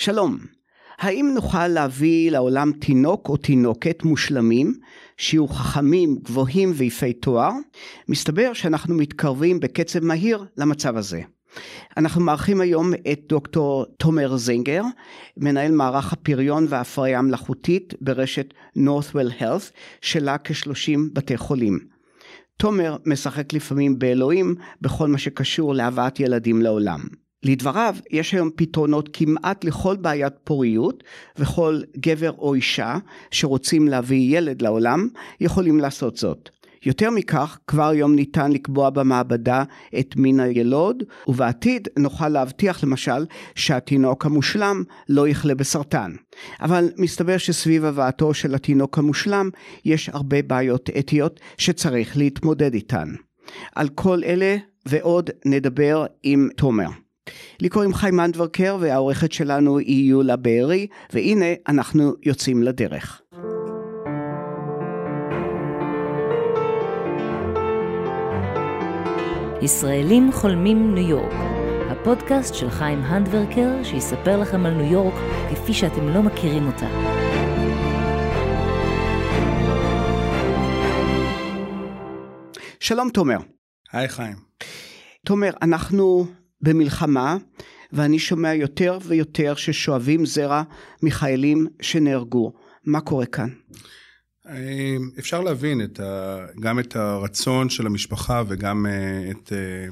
שלום, האם נוכל להביא לעולם תינוק או תינוקת מושלמים, שיהיו חכמים, גבוהים ויפי תואר? מסתבר שאנחנו מתקרבים בקצב מהיר למצב הזה. אנחנו מארחים היום את דוקטור תומר זינגר, מנהל מערך הפריון וההפריה המלאכותית ברשת Northwell Health, שלה כ-30 בתי חולים. תומר משחק לפעמים באלוהים בכל מה שקשור להבאת ילדים לעולם. לדבריו, יש היום פתרונות כמעט לכל בעיית פוריות, וכל גבר או אישה שרוצים להביא ילד לעולם, יכולים לעשות זאת. יותר מכך, כבר היום ניתן לקבוע במעבדה את מין הילוד, ובעתיד נוכל להבטיח למשל שהתינוק המושלם לא יחלה בסרטן. אבל מסתבר שסביב הבאתו של התינוק המושלם יש הרבה בעיות אתיות שצריך להתמודד איתן. על כל אלה ועוד נדבר עם תומר. לי קוראים חיים אנדברקר והעורכת שלנו היא יולה בארי, והנה אנחנו יוצאים לדרך. ישראלים חולמים ניו יורק, הפודקאסט של חיים הנדברקר שיספר לכם על ניו יורק כפי שאתם לא מכירים אותה. שלום תומר. היי חיים. תומר, אנחנו במלחמה, ואני שומע יותר ויותר ששואבים זרע מחיילים שנהרגו. מה קורה כאן? אמ, אפשר להבין את ה, גם את הרצון של המשפחה וגם אה, את, אה,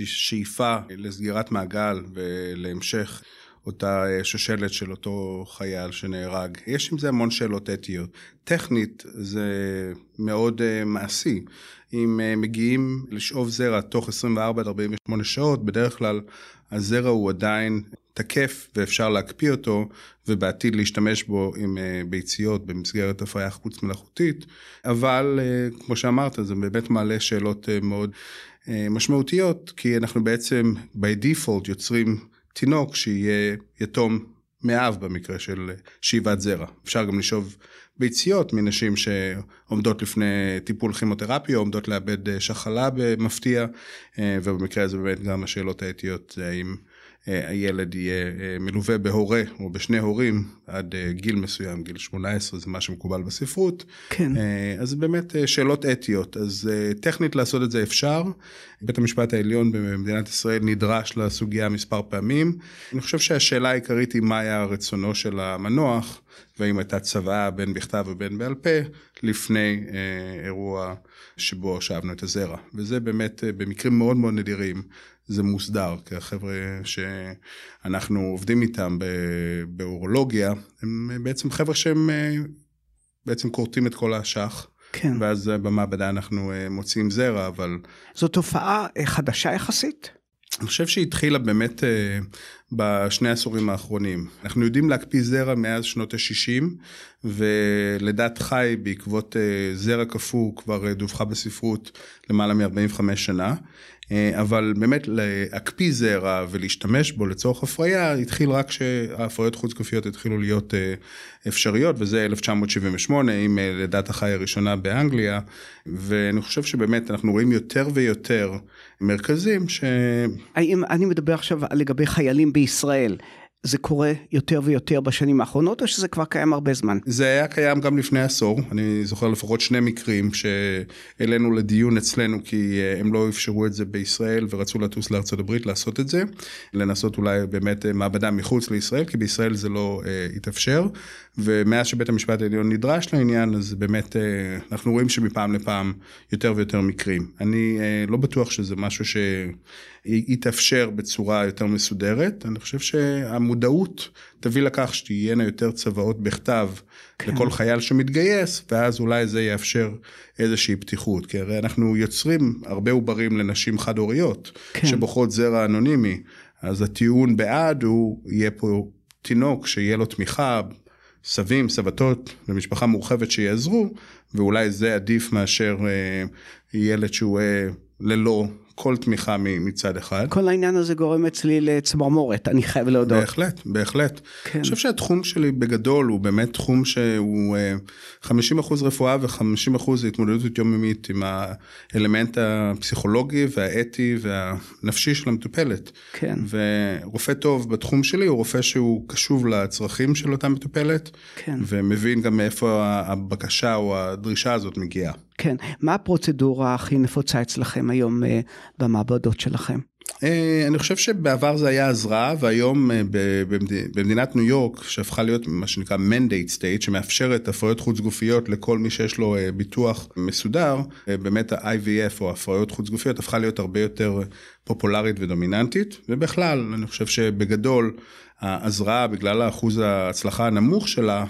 השאיפה לסגירת מעגל ולהמשך אותה אה, שושלת של אותו חייל שנהרג. יש עם זה המון שאלות אתיות. טכנית זה מאוד מעשי. אם מגיעים לשאוב זרע תוך 24 עד 48 שעות, בדרך כלל הזרע הוא עדיין תקף ואפשר להקפיא אותו ובעתיד להשתמש בו עם אה, ביציות במסגרת הפריה חוץ מלאכותית, אבל אה, כמו שאמרת זה באמת מעלה שאלות אה, מאוד משמעותיות כי אנחנו בעצם by default יוצרים תינוק שיהיה יתום מאב במקרה של שאיבת זרע. אפשר גם לשאוב ביציות מנשים שעומדות לפני טיפול כימותרפי או עומדות לאבד שחלה במפתיע ובמקרה הזה באמת גם השאלות האתיות האם אה, הילד יהיה אה, מלווה בהורה או בשני הורים עד אה, גיל מסוים, גיל 18 זה מה שמקובל בספרות. כן. אז באמת שאלות אתיות, אז טכנית לעשות את זה אפשר. בית המשפט העליון במדינת ישראל נדרש לסוגיה מספר פעמים. אני חושב שהשאלה העיקרית היא מה היה רצונו של המנוח, והאם הייתה צוואה בין בכתב ובין בעל פה לפני אירוע שבו שאבנו את הזרע. וזה באמת במקרים מאוד מאוד נדירים. זה מוסדר, כי החבר'ה שאנחנו עובדים איתם באורולוגיה, הם בעצם חבר'ה שהם אה, בעצם כורתים את כל האשך. כן. ואז אה, במעבדה אנחנו אה, מוצאים זרע, אבל... זו תופעה חדשה יחסית? אני חושב שהיא התחילה באמת בשני העשורים האחרונים. אנחנו יודעים להקפיא זרע מאז שנות ה-60, ולידת חי בעקבות זרע קפוא כבר דווחה בספרות למעלה מ-45 שנה. אה, אבל באמת להקפיא זרע ולהשתמש בו לצורך הפריה התחיל רק כשההפריות חוץ גופיות התחילו להיות אה, אפשריות וזה 1978 עם אה, לידת החי הראשונה באנגליה. ואני חושב שבאמת אנחנו רואים יותר ויותר מרכזים ש... אני מדבר עכשיו לגבי חיילים בישראל זה קורה יותר ויותר בשנים האחרונות, או שזה כבר קיים הרבה זמן? זה היה קיים גם לפני עשור. אני זוכר לפחות שני מקרים שהעלינו לדיון אצלנו, כי אה, הם לא אפשרו את זה בישראל ורצו לטוס לארצות הברית לעשות את זה. לנסות אולי באמת אה, מעבדה מחוץ לישראל, כי בישראל זה לא uh, התאפשר. ומאז שבית המשפט העליון נדרש לעניין, אז באמת uh, אנחנו רואים שמפעם לפעם יותר ויותר מקרים. אני uh, לא בטוח שזה משהו ש... יתאפשר בצורה יותר מסודרת. אני חושב שהמודעות תביא לכך שתהיינה יותר צוואות בכתב כן. לכל חייל שמתגייס, ואז אולי זה יאפשר איזושהי פתיחות. כי הרי אנחנו יוצרים הרבה עוברים לנשים חד-הוריות, כן. שבוחרות זרע אנונימי, אז הטיעון בעד הוא יהיה פה תינוק שיהיה לו תמיכה. סבים, סבתות ומשפחה מורחבת שיעזרו, ואולי זה עדיף מאשר אה, ילד שהוא אה, ללא כל תמיכה מצד אחד. כל העניין הזה גורם אצלי לצמרמורת, אני חייב להודות. בהחלט, בהחלט. כן. אני חושב שהתחום שלי בגדול הוא באמת תחום שהוא 50% רפואה ו-50% התמודדות יומיומית עם האלמנט הפסיכולוגי והאתי והנפשי של המטופלת. כן. ורופא טוב בתחום שלי הוא רופא שהוא קשוב לצרכים של אותה מטופלת, כן. ומבין גם מאיפה הבקשה או הדרישה הזאת מגיעה. כן, מה הפרוצדורה הכי נפוצה אצלכם היום אה, במעבדות שלכם? אה, אני חושב שבעבר זה היה הזרעה והיום אה, במדינת ניו יורק שהפכה להיות מה שנקרא mandate state שמאפשרת הפריות חוץ גופיות לכל מי שיש לו ביטוח מסודר באמת ה-IVF או הפריות חוץ גופיות הפכה להיות הרבה יותר פופולרית ודומיננטית ובכלל אני חושב שבגדול ההזרעה בגלל האחוז ההצלחה הנמוך שלה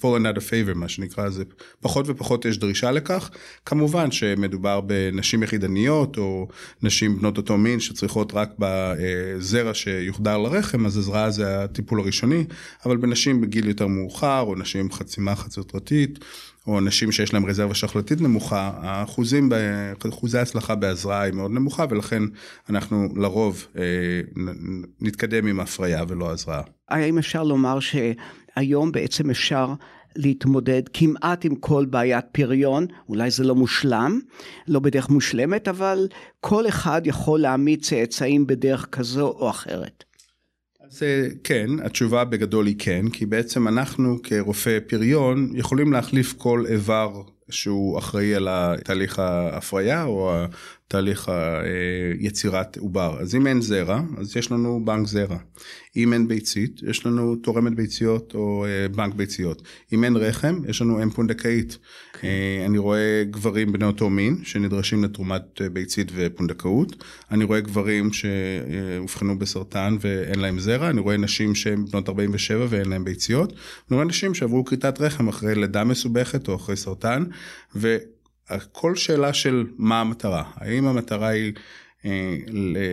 fallen out of favor מה שנקרא זה פחות ופחות יש דרישה לכך כמובן שמדובר בנשים יחידניות או נשים בנות אותו מין שצריכות רק בזרע שיוחדר לרחם אז הזרעה זה הטיפול הראשוני אבל בנשים בגיל יותר מאוחר או נשים עם חצימה חצוצרתית או נשים שיש להם רזרבה שחלתית נמוכה, האחוזים, אחוזי ההצלחה בהזרעה היא מאוד נמוכה ולכן אנחנו לרוב אה, נתקדם עם הפריה ולא הזרעה. האם אפשר לומר שהיום בעצם אפשר להתמודד כמעט עם כל בעיית פריון, אולי זה לא מושלם, לא בדרך מושלמת, אבל כל אחד יכול להעמיד צאצאים בדרך כזו או אחרת. אז אה, כן, התשובה בגדול היא כן, כי בעצם אנחנו כרופאי פריון יכולים להחליף כל איבר שהוא אחראי על תהליך ההפריה או תהליך היצירת עובר. אז אם אין זרע, אז יש לנו בנק זרע. אם אין ביצית, יש לנו תורמת ביציות או אה, בנק ביציות. אם אין רחם, יש לנו אם פונדקאית. Okay. כן. אה, אני רואה גברים בני אותו מין שנדרשים לתרומת אה, ביצית ופונדקאות. אני רואה גברים שאובחנו בסרטן ואין להם זרע. אני רואה נשים שהן בנות 47 ואין להם ביציות. אני רואה נשים שעברו כריתת רחם אחרי לידה מסובכת או אחרי סרטן. ו... כל שאלה של מה המטרה, האם המטרה היא אה,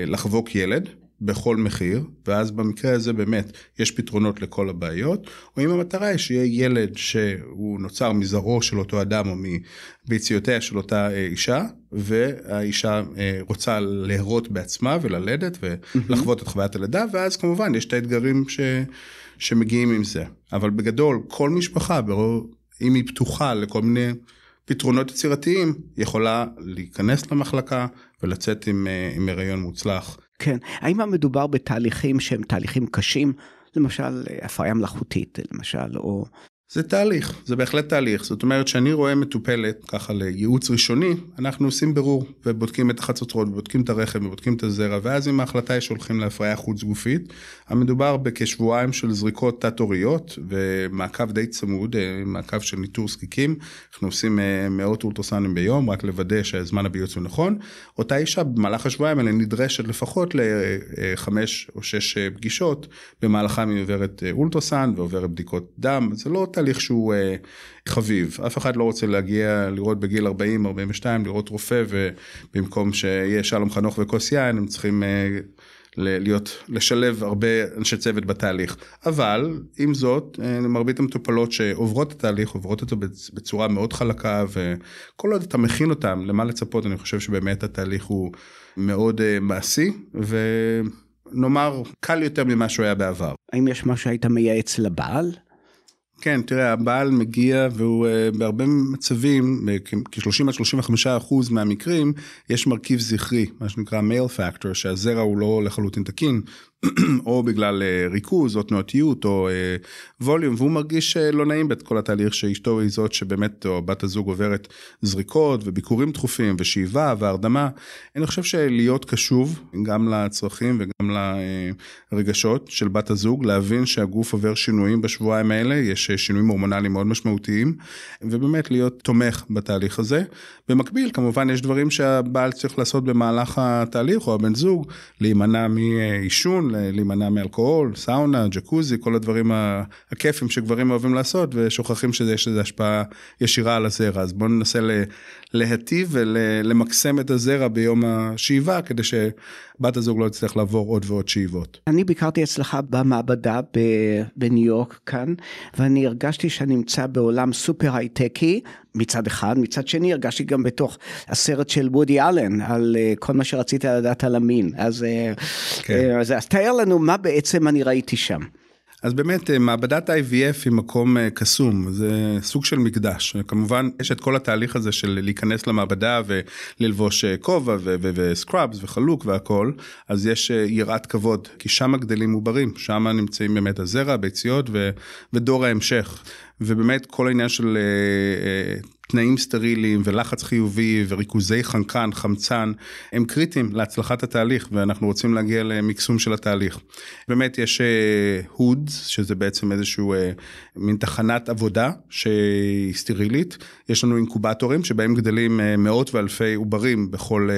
לחבוק ילד בכל מחיר, ואז במקרה הזה באמת יש פתרונות לכל הבעיות, או אם המטרה היא שיהיה ילד שהוא נוצר מזרעו של אותו אדם או מביציותיה של אותה אה, אישה, והאישה אה, רוצה להרות בעצמה וללדת ולחוות את חוויית הלידה, ואז כמובן יש את האתגרים ש... שמגיעים עם זה. אבל בגדול, כל משפחה, אם היא פתוחה לכל מיני פתרונות יצירתיים, יכולה להיכנס למחלקה ולצאת עם, אה, עם הריון מוצלח. כן, האם מדובר בתהליכים שהם תהליכים קשים? למשל אה, הפריה מלאכותית למשל או זה תהליך, זה בהחלט תהליך. זאת אומרת שאני רואה מטופלת ככה לייעוץ ראשוני, אנחנו עושים בירור ובודקים את החצוצרות, ובודקים את הרחם ובודקים את הזרע, ואז אם ההחלטה היא שהולכים להפריה חוץ גופית, המדובר בכשבועיים של זריקות תת-הוריות ומעקב די צמוד, אה, מעקב של ניטור זקיקים. אנחנו עושים אה, מאות אולטרסנים ביום, רק לוודא שהזמן הביוץ הוא נכון. אותה אישה במהלך השבועיים האלה נדרשת לפחות לחמש או שש אה, פגישות, במהלכם היא עוברת אולטרסן תהליך שהוא אה, חביב. אף אחד לא רוצה להגיע לראות בגיל 40-42, לראות רופא, ובמקום שיהיה שלום חנוך וכוס יין, הם צריכים אה, להיות, לשלב הרבה אנשי צוות בתהליך. אבל עם זאת, אה, מרבית המטופלות שעוברות את התהליך, עוברות אותו בצורה מאוד חלקה, וכל עוד אתה מכין אותם למה לצפות, אני חושב שבאמת התהליך הוא מאוד אה, מעשי, ו... נאמר קל יותר ממה שהוא היה בעבר. האם יש משהו שהיית מייעץ לבעל? כן, תראה, הבעל מגיע והוא uh, בהרבה מצבים, כ-30 עד 35 אחוז מהמקרים, יש מרכיב זכרי, מה שנקרא מייל פקטור, שהזרע הוא לא לחלוטין תקין, או בגלל אה, ריכוז או תנועתיות או ווליום אה, והוא מרגיש אה, לא נעים בכל התהליך שאשתו היא זאת שבאמת או בת הזוג עוברת זריקות וביקורים תכופים ושאיבה והרדמה. אני חושב שלהיות קשוב גם לצרכים וגם לרגשות של בת הזוג להבין שהגוף עובר שינויים בשבועיים האלה יש שינויים הורמונליים מאוד משמעותיים ובאמת להיות תומך בתהליך הזה. במקביל כמובן יש דברים שהבעל צריך לעשות במהלך התהליך או הבן זוג להימנע מעישון. להימנע מאלכוהול, סאונה, ג'קוזי, כל הדברים הכיפים שגברים אוהבים לעשות ושוכחים שיש לזה השפעה ישירה על הזרע. אז בואו ננסה להטיב ולמקסם את הזרע ביום השאיבה כדי שבת הזוג לא תצטרך לעבור עוד ועוד שאיבות. אני ביקרתי אצלך במעבדה בניו יורק כאן ואני הרגשתי שאני נמצא בעולם סופר הייטקי מצד אחד, מצד שני הרגשתי גם בתוך הסרט של וודי אלן על uh, כל מה שרצית לדעת על המין. אז, uh, כן. אז, אז תאר לנו מה בעצם אני ראיתי שם. אז באמת אה, מעבדת IVF היא מקום אה, קסום, זה סוג של מקדש. כמובן יש את כל התהליך הזה של להיכנס למעבדה וללבוש אה, כובע וסקראבס וחלוק והכל, אז יש יראת כבוד, כי שם גדלים עוברים, שם נמצאים באמת הזרע, הביציות ודור ההמשך. ובאמת כל העניין של תנאים סטריליים ולחץ חיובי וריכוזי חנקן, חמצן, הם קריטיים להצלחת התהליך ואנחנו רוצים להגיע למקסום של התהליך. באמת יש הוד, uh, שזה בעצם איזשהו uh, מין תחנת עבודה שהיא סטרילית, יש לנו אינקובטורים שבהם גדלים uh, מאות ואלפי עוברים בכל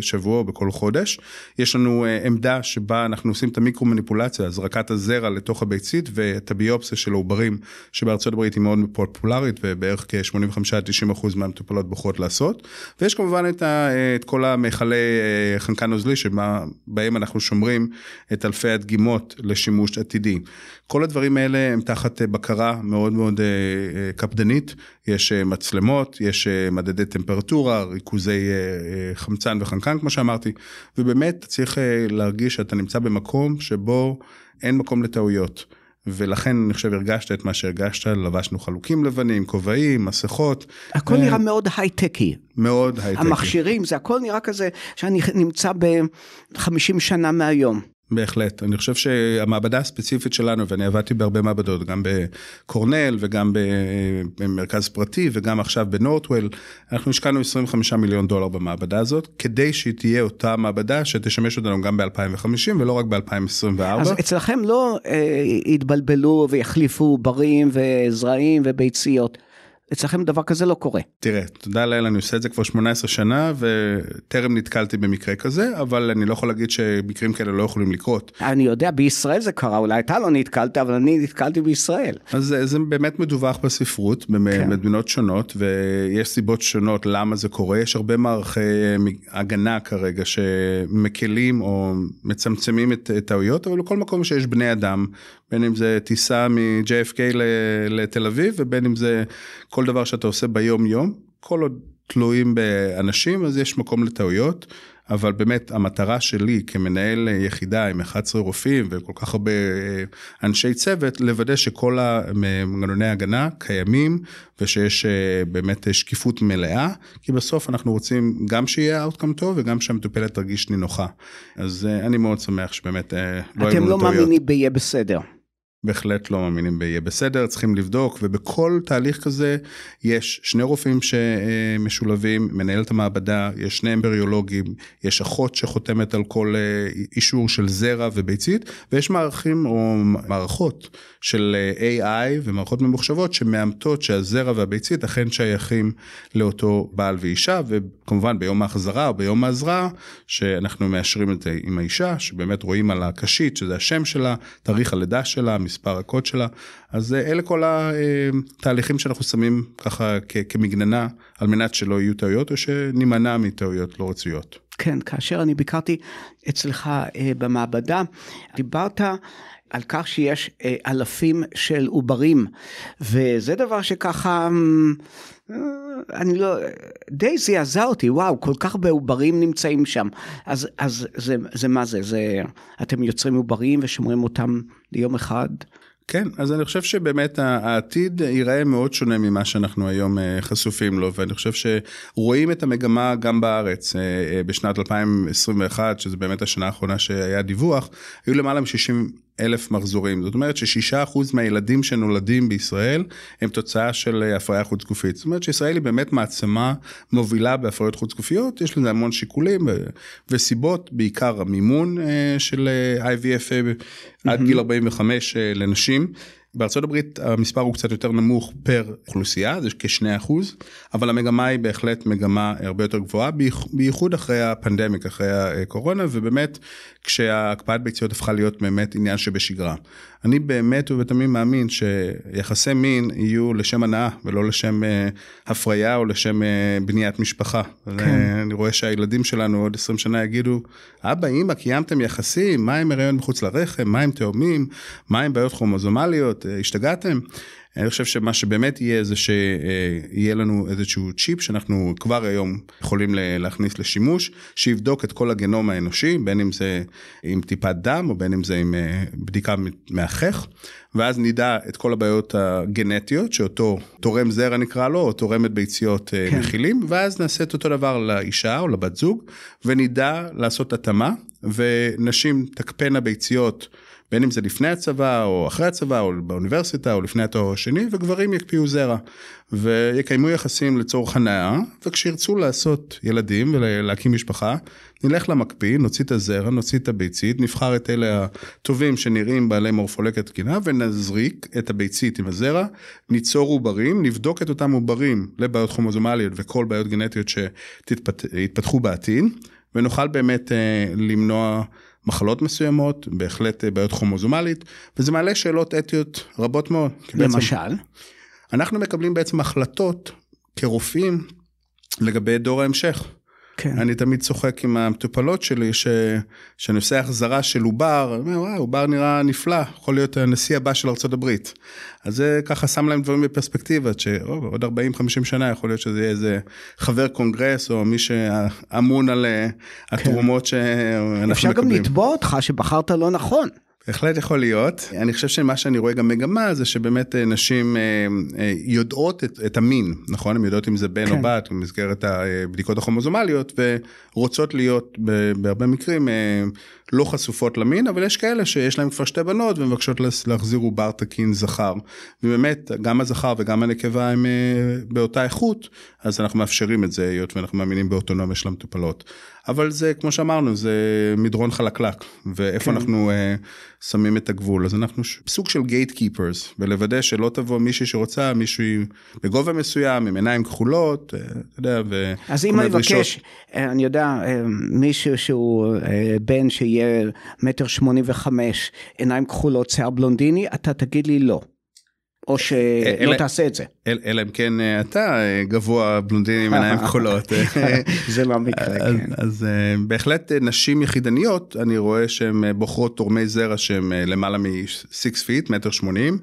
שבוע או בכל חודש. יש לנו עמדה שבה אנחנו עושים את המיקרו מניפולציה, הזרקת הזרע לתוך הביצית ואת הביופסיה של העוברים שבארצות הברית היא מאוד פופולרית ובערך כ-85 90% מהמטופלות בוחרות לעשות. ויש כמובן את, ה, את כל המכלי אה, חנקן נוזלי שבהם אנחנו שומרים את אלפי הדגימות לשימוש עתידי. כל הדברים האלה הם תחת אה, בקרה מאוד מאוד אה, קפדנית, יש מצלמות, יש מדדי טמפרטורה, ריכוזי חמצן וחנקן כמו שאמרתי, ובאמת צריך להרגיש שאתה נמצא במקום שבו אין מקום לטעויות. ולכן אני חושב הרגשת את מה שהרגשת, לבשנו חלוקים לבנים, כובעים, מסכות. הכל ו... נראה מאוד הייטקי. מאוד הייטקי. המכשירים, זה הכל נראה כזה שאני נמצא ב-50 שנה מהיום. בהחלט, אני חושב שהמעבדה הספציפית שלנו, ואני עבדתי בהרבה מעבדות, גם בקורנל וגם במרכז פרטי וגם עכשיו בנורטוול, אנחנו השקענו 25 מיליון דולר במעבדה הזאת, כדי שהיא תהיה אותה מעבדה שתשמש אותנו גם ב-2050 ולא רק ב-2024. אז אצלכם לא אה, יתבלבלו ויחליפו עוברים וזרעים וביציות. אצלכם דבר כזה לא קורה. תראה, תודה לאל, אני עושה את זה כבר 18 שנה וטרם נתקלתי במקרה כזה, אבל אני לא יכול להגיד שמקרים כאלה לא יכולים לקרות. אני יודע, בישראל זה קרה, אולי אתה לא נתקלת, אבל אני נתקלתי בישראל. אז זה, זה באמת מדווח בספרות, כן. במדינות שונות, ויש סיבות שונות למה זה קורה. יש הרבה מערכי הגנה כרגע שמקלים או מצמצמים את טעויות, אבל בכל מקום שיש בני אדם, בין אם זה טיסה מ-JFK לתל אביב, ובין אם זה כל דבר שאתה עושה ביום יום, כל עוד תלויים באנשים, אז יש מקום לטעויות. אבל באמת המטרה שלי כמנהל יחידה עם 11 רופאים וכל כך הרבה אה, אנשי צוות, לוודא שכל המנגנוני ההגנה קיימים ושיש אה, באמת שקיפות מלאה, כי בסוף אנחנו רוצים גם שיהיה אאוטקאם טוב וגם שהמטופלת תרגיש נינוחה. אז אה, אני מאוד שמח שבאמת לא היו לנו טעויות. אתם לא מאמינים ביהיה בסדר. בהחלט לא מאמינים ביהיה בסדר, צריכים לבדוק, ובכל תהליך כזה יש שני רופאים שמשולבים, מנהלת המעבדה, יש שני אמבריולוגים, יש אחות שחותמת על כל אה, אישור של זרע וביצית, ויש מערכים או מערכות של אה, AI ומערכות ממוחשבות שמאמתות שהזרע והביצית אכן שייכים לאותו בעל ואישה, וכמובן ביום ההחזרה או ביום ההזרעה, שאנחנו מאשרים את זה עם האישה, שבאמת רואים על הקשית, שזה השם שלה, תאריך הלידה שלה, מספר הקוד שלה, אז אה, אלה כל התהליכים שאנחנו שמים ככה כמגננה על מנת שלא יהיו טעויות או שנימנע מטעויות לא רצויות. כן, כאשר אני ביקרתי אצלך אה, במעבדה, דיברת על כך שיש אה, אלפים של עוברים, וזה דבר שככה, אה, אני לא, די זעזע אותי, וואו, כל כך הרבה עוברים נמצאים שם. אז, אז זה, זה מה זה, זה, אתם יוצרים עוברים ושומרים אותם ליום אחד? כן, אז אני חושב שבאמת העתיד ייראה מאוד שונה ממה שאנחנו היום אה, חשופים לו, ואני חושב שרואים את המגמה גם בארץ. אה, אה, בשנת 2021, שזה באמת השנה האחרונה שהיה דיווח, היו למעלה מ-60 אלף מחזורים. זאת אומרת ששישה אחוז מהילדים שנולדים בישראל הם תוצאה של הפריה חוץ גופית. זאת אומרת שישראל היא באמת מעצמה מובילה בהפריות חוץ גופיות, יש לזה המון שיקולים וסיבות, בעיקר המימון של IVF עד גיל 45 לנשים. בארצות הברית המספר הוא קצת יותר נמוך פר אוכלוסייה, זה כשני אחוז, אבל המגמה היא בהחלט מגמה הרבה יותר גבוהה, בייחוד אחרי הפנדמיק, אחרי הקורונה, ובאמת כשהקפאת ביציות הפכה להיות באמת עניין שבשגרה. אני באמת ובתמים מאמין שיחסי מין יהיו לשם הנאה ולא לשם uh, הפריה או לשם uh, בניית משפחה. כן. אני רואה שהילדים שלנו עוד 20 שנה יגידו, אבא, אמא, קיימתם יחסים, מה עם הריון מחוץ לרחם, מה עם תאומים, מה עם בעיות כרומוזומליות, השתגעתם? אני חושב שמה שבאמת יהיה זה שיהיה לנו איזשהו צ'יפ שאנחנו כבר היום יכולים להכניס לשימוש, שיבדוק את כל הגנום האנושי, בין אם זה עם טיפת דם או בין אם זה עם אה, בדיקה מאחך, ואז נדע את כל הבעיות הגנטיות שאותו תורם זרע נקרא לו, או תורמת ביציות אה, כן. מכילים, ואז נעשה את אותו דבר לאישה או לבת זוג, ונדע לעשות התאמה, ונשים תקפנה ביציות. בין אם זה לפני הצבא או אחרי הצבא או באוניברסיטה או לפני התואר השני וגברים יקפיאו זרע ויקיימו יחסים לצורך הנאה וכשירצו לעשות ילדים ולהקים משפחה נלך למקפיא נוציא את הזרע נוציא את הביצית נבחר את אלה הטובים שנראים בעלי מורפולקת תקינה ונזריק את הביצית עם הזרע ניצור עוברים נבדוק את אותם עוברים לבעיות כרומוזומליות וכל בעיות גנטיות שיתפתחו בעתיד ונוכל באמת אה, למנוע מחלות מסוימות, בהחלט אה, בעיות כרומוזומלית, וזה מעלה שאלות אתיות רבות מאוד. למשל? אנחנו מקבלים בעצם החלטות כרופאים לגבי דור ההמשך. כן. אני תמיד צוחק עם המטופלות שלי, ש... שאני עושה החזרה של עובר, אני אומר, וואי, עובר נראה נפלא, יכול להיות הנשיא הבא של ארה"ב. אז זה ככה שם להם דברים בפרספקטיבה, שעוד 40-50 שנה יכול להיות שזה יהיה איזה חבר קונגרס, או מי שאמון על אה, כן. התרומות כן. שאנחנו מקבלים. אפשר גם לתבוע אותך שבחרת לא נכון. בהחלט יכול להיות. אני חושב שמה שאני רואה גם מגמה זה שבאמת אה, נשים אה, אה, יודעות את, את המין, נכון? הן יודעות אם זה בן כן. או בת במסגרת הבדיקות הכרומוזומליות ורוצות להיות בהרבה מקרים לא חשופות למין, אבל יש כאלה שיש להם כבר שתי בנות ומבקשות להחזיר עובר תקין זכר. ובאמת, גם הזכר וגם הנקבה הם באותה איכות, אז אנחנו מאפשרים את זה, היות ואנחנו מאמינים באוטונומיה של המטופלות. אבל זה, כמו שאמרנו, זה מדרון חלקלק, ואיפה כן. אנחנו uh, שמים את הגבול. אז אנחנו סוג של גייט קיפרס, ולוודא שלא תבוא מישהי שרוצה, מישהו בגובה מסוים, עם עיניים כחולות, uh, אתה יודע, ו... אז אם אני מבקש, אה, אני יודע, מישהו שהוא בן שיהיה מטר שמונים וחמש, עיניים כחולות, שיער בלונדיני, אתה תגיד לי לא. או שלא תעשה את זה. אלא אם כן אה, אתה אה, גבוה בלונדיני עם עיניים כחולות. זה לא מקרה, כן. אז אה, בהחלט נשים יחידניות, אני רואה שהן בוחרות תורמי זרע שהן למעלה מ-6 feet, מטר שמונים,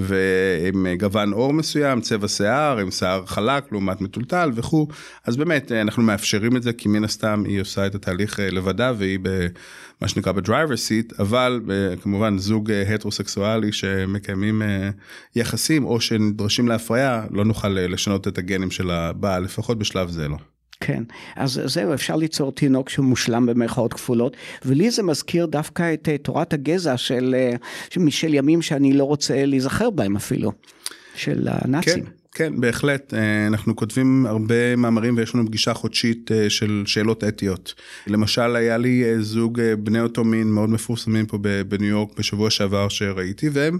ועם גוון עור מסוים, צבע שיער, עם שיער חלק לעומת מתולתל וכו'. אז באמת, אנחנו מאפשרים את זה, כי מן הסתם היא עושה את התהליך לבדה, והיא במה שנקרא ב driver seat, אבל כמובן זוג הטרוסקסואלי שמקיימים יחסים, או שנדרשים להפריה. לא נוכל אה, לשנות את הגנים של הבעל, לפחות בשלב זה לא. כן, אז זהו, אפשר ליצור תינוק שהוא מושלם במרכאות כפולות, ולי זה מזכיר דווקא את אה, תורת הגזע של, אה, של ימים שאני לא רוצה להיזכר בהם אפילו, של הנאצים. כן. כן, בהחלט. אנחנו כותבים הרבה מאמרים ויש לנו פגישה חודשית של שאלות אתיות. למשל, היה לי זוג בני אותו מין מאוד מפורסמים פה בניו יורק בשבוע שעבר שראיתי, והם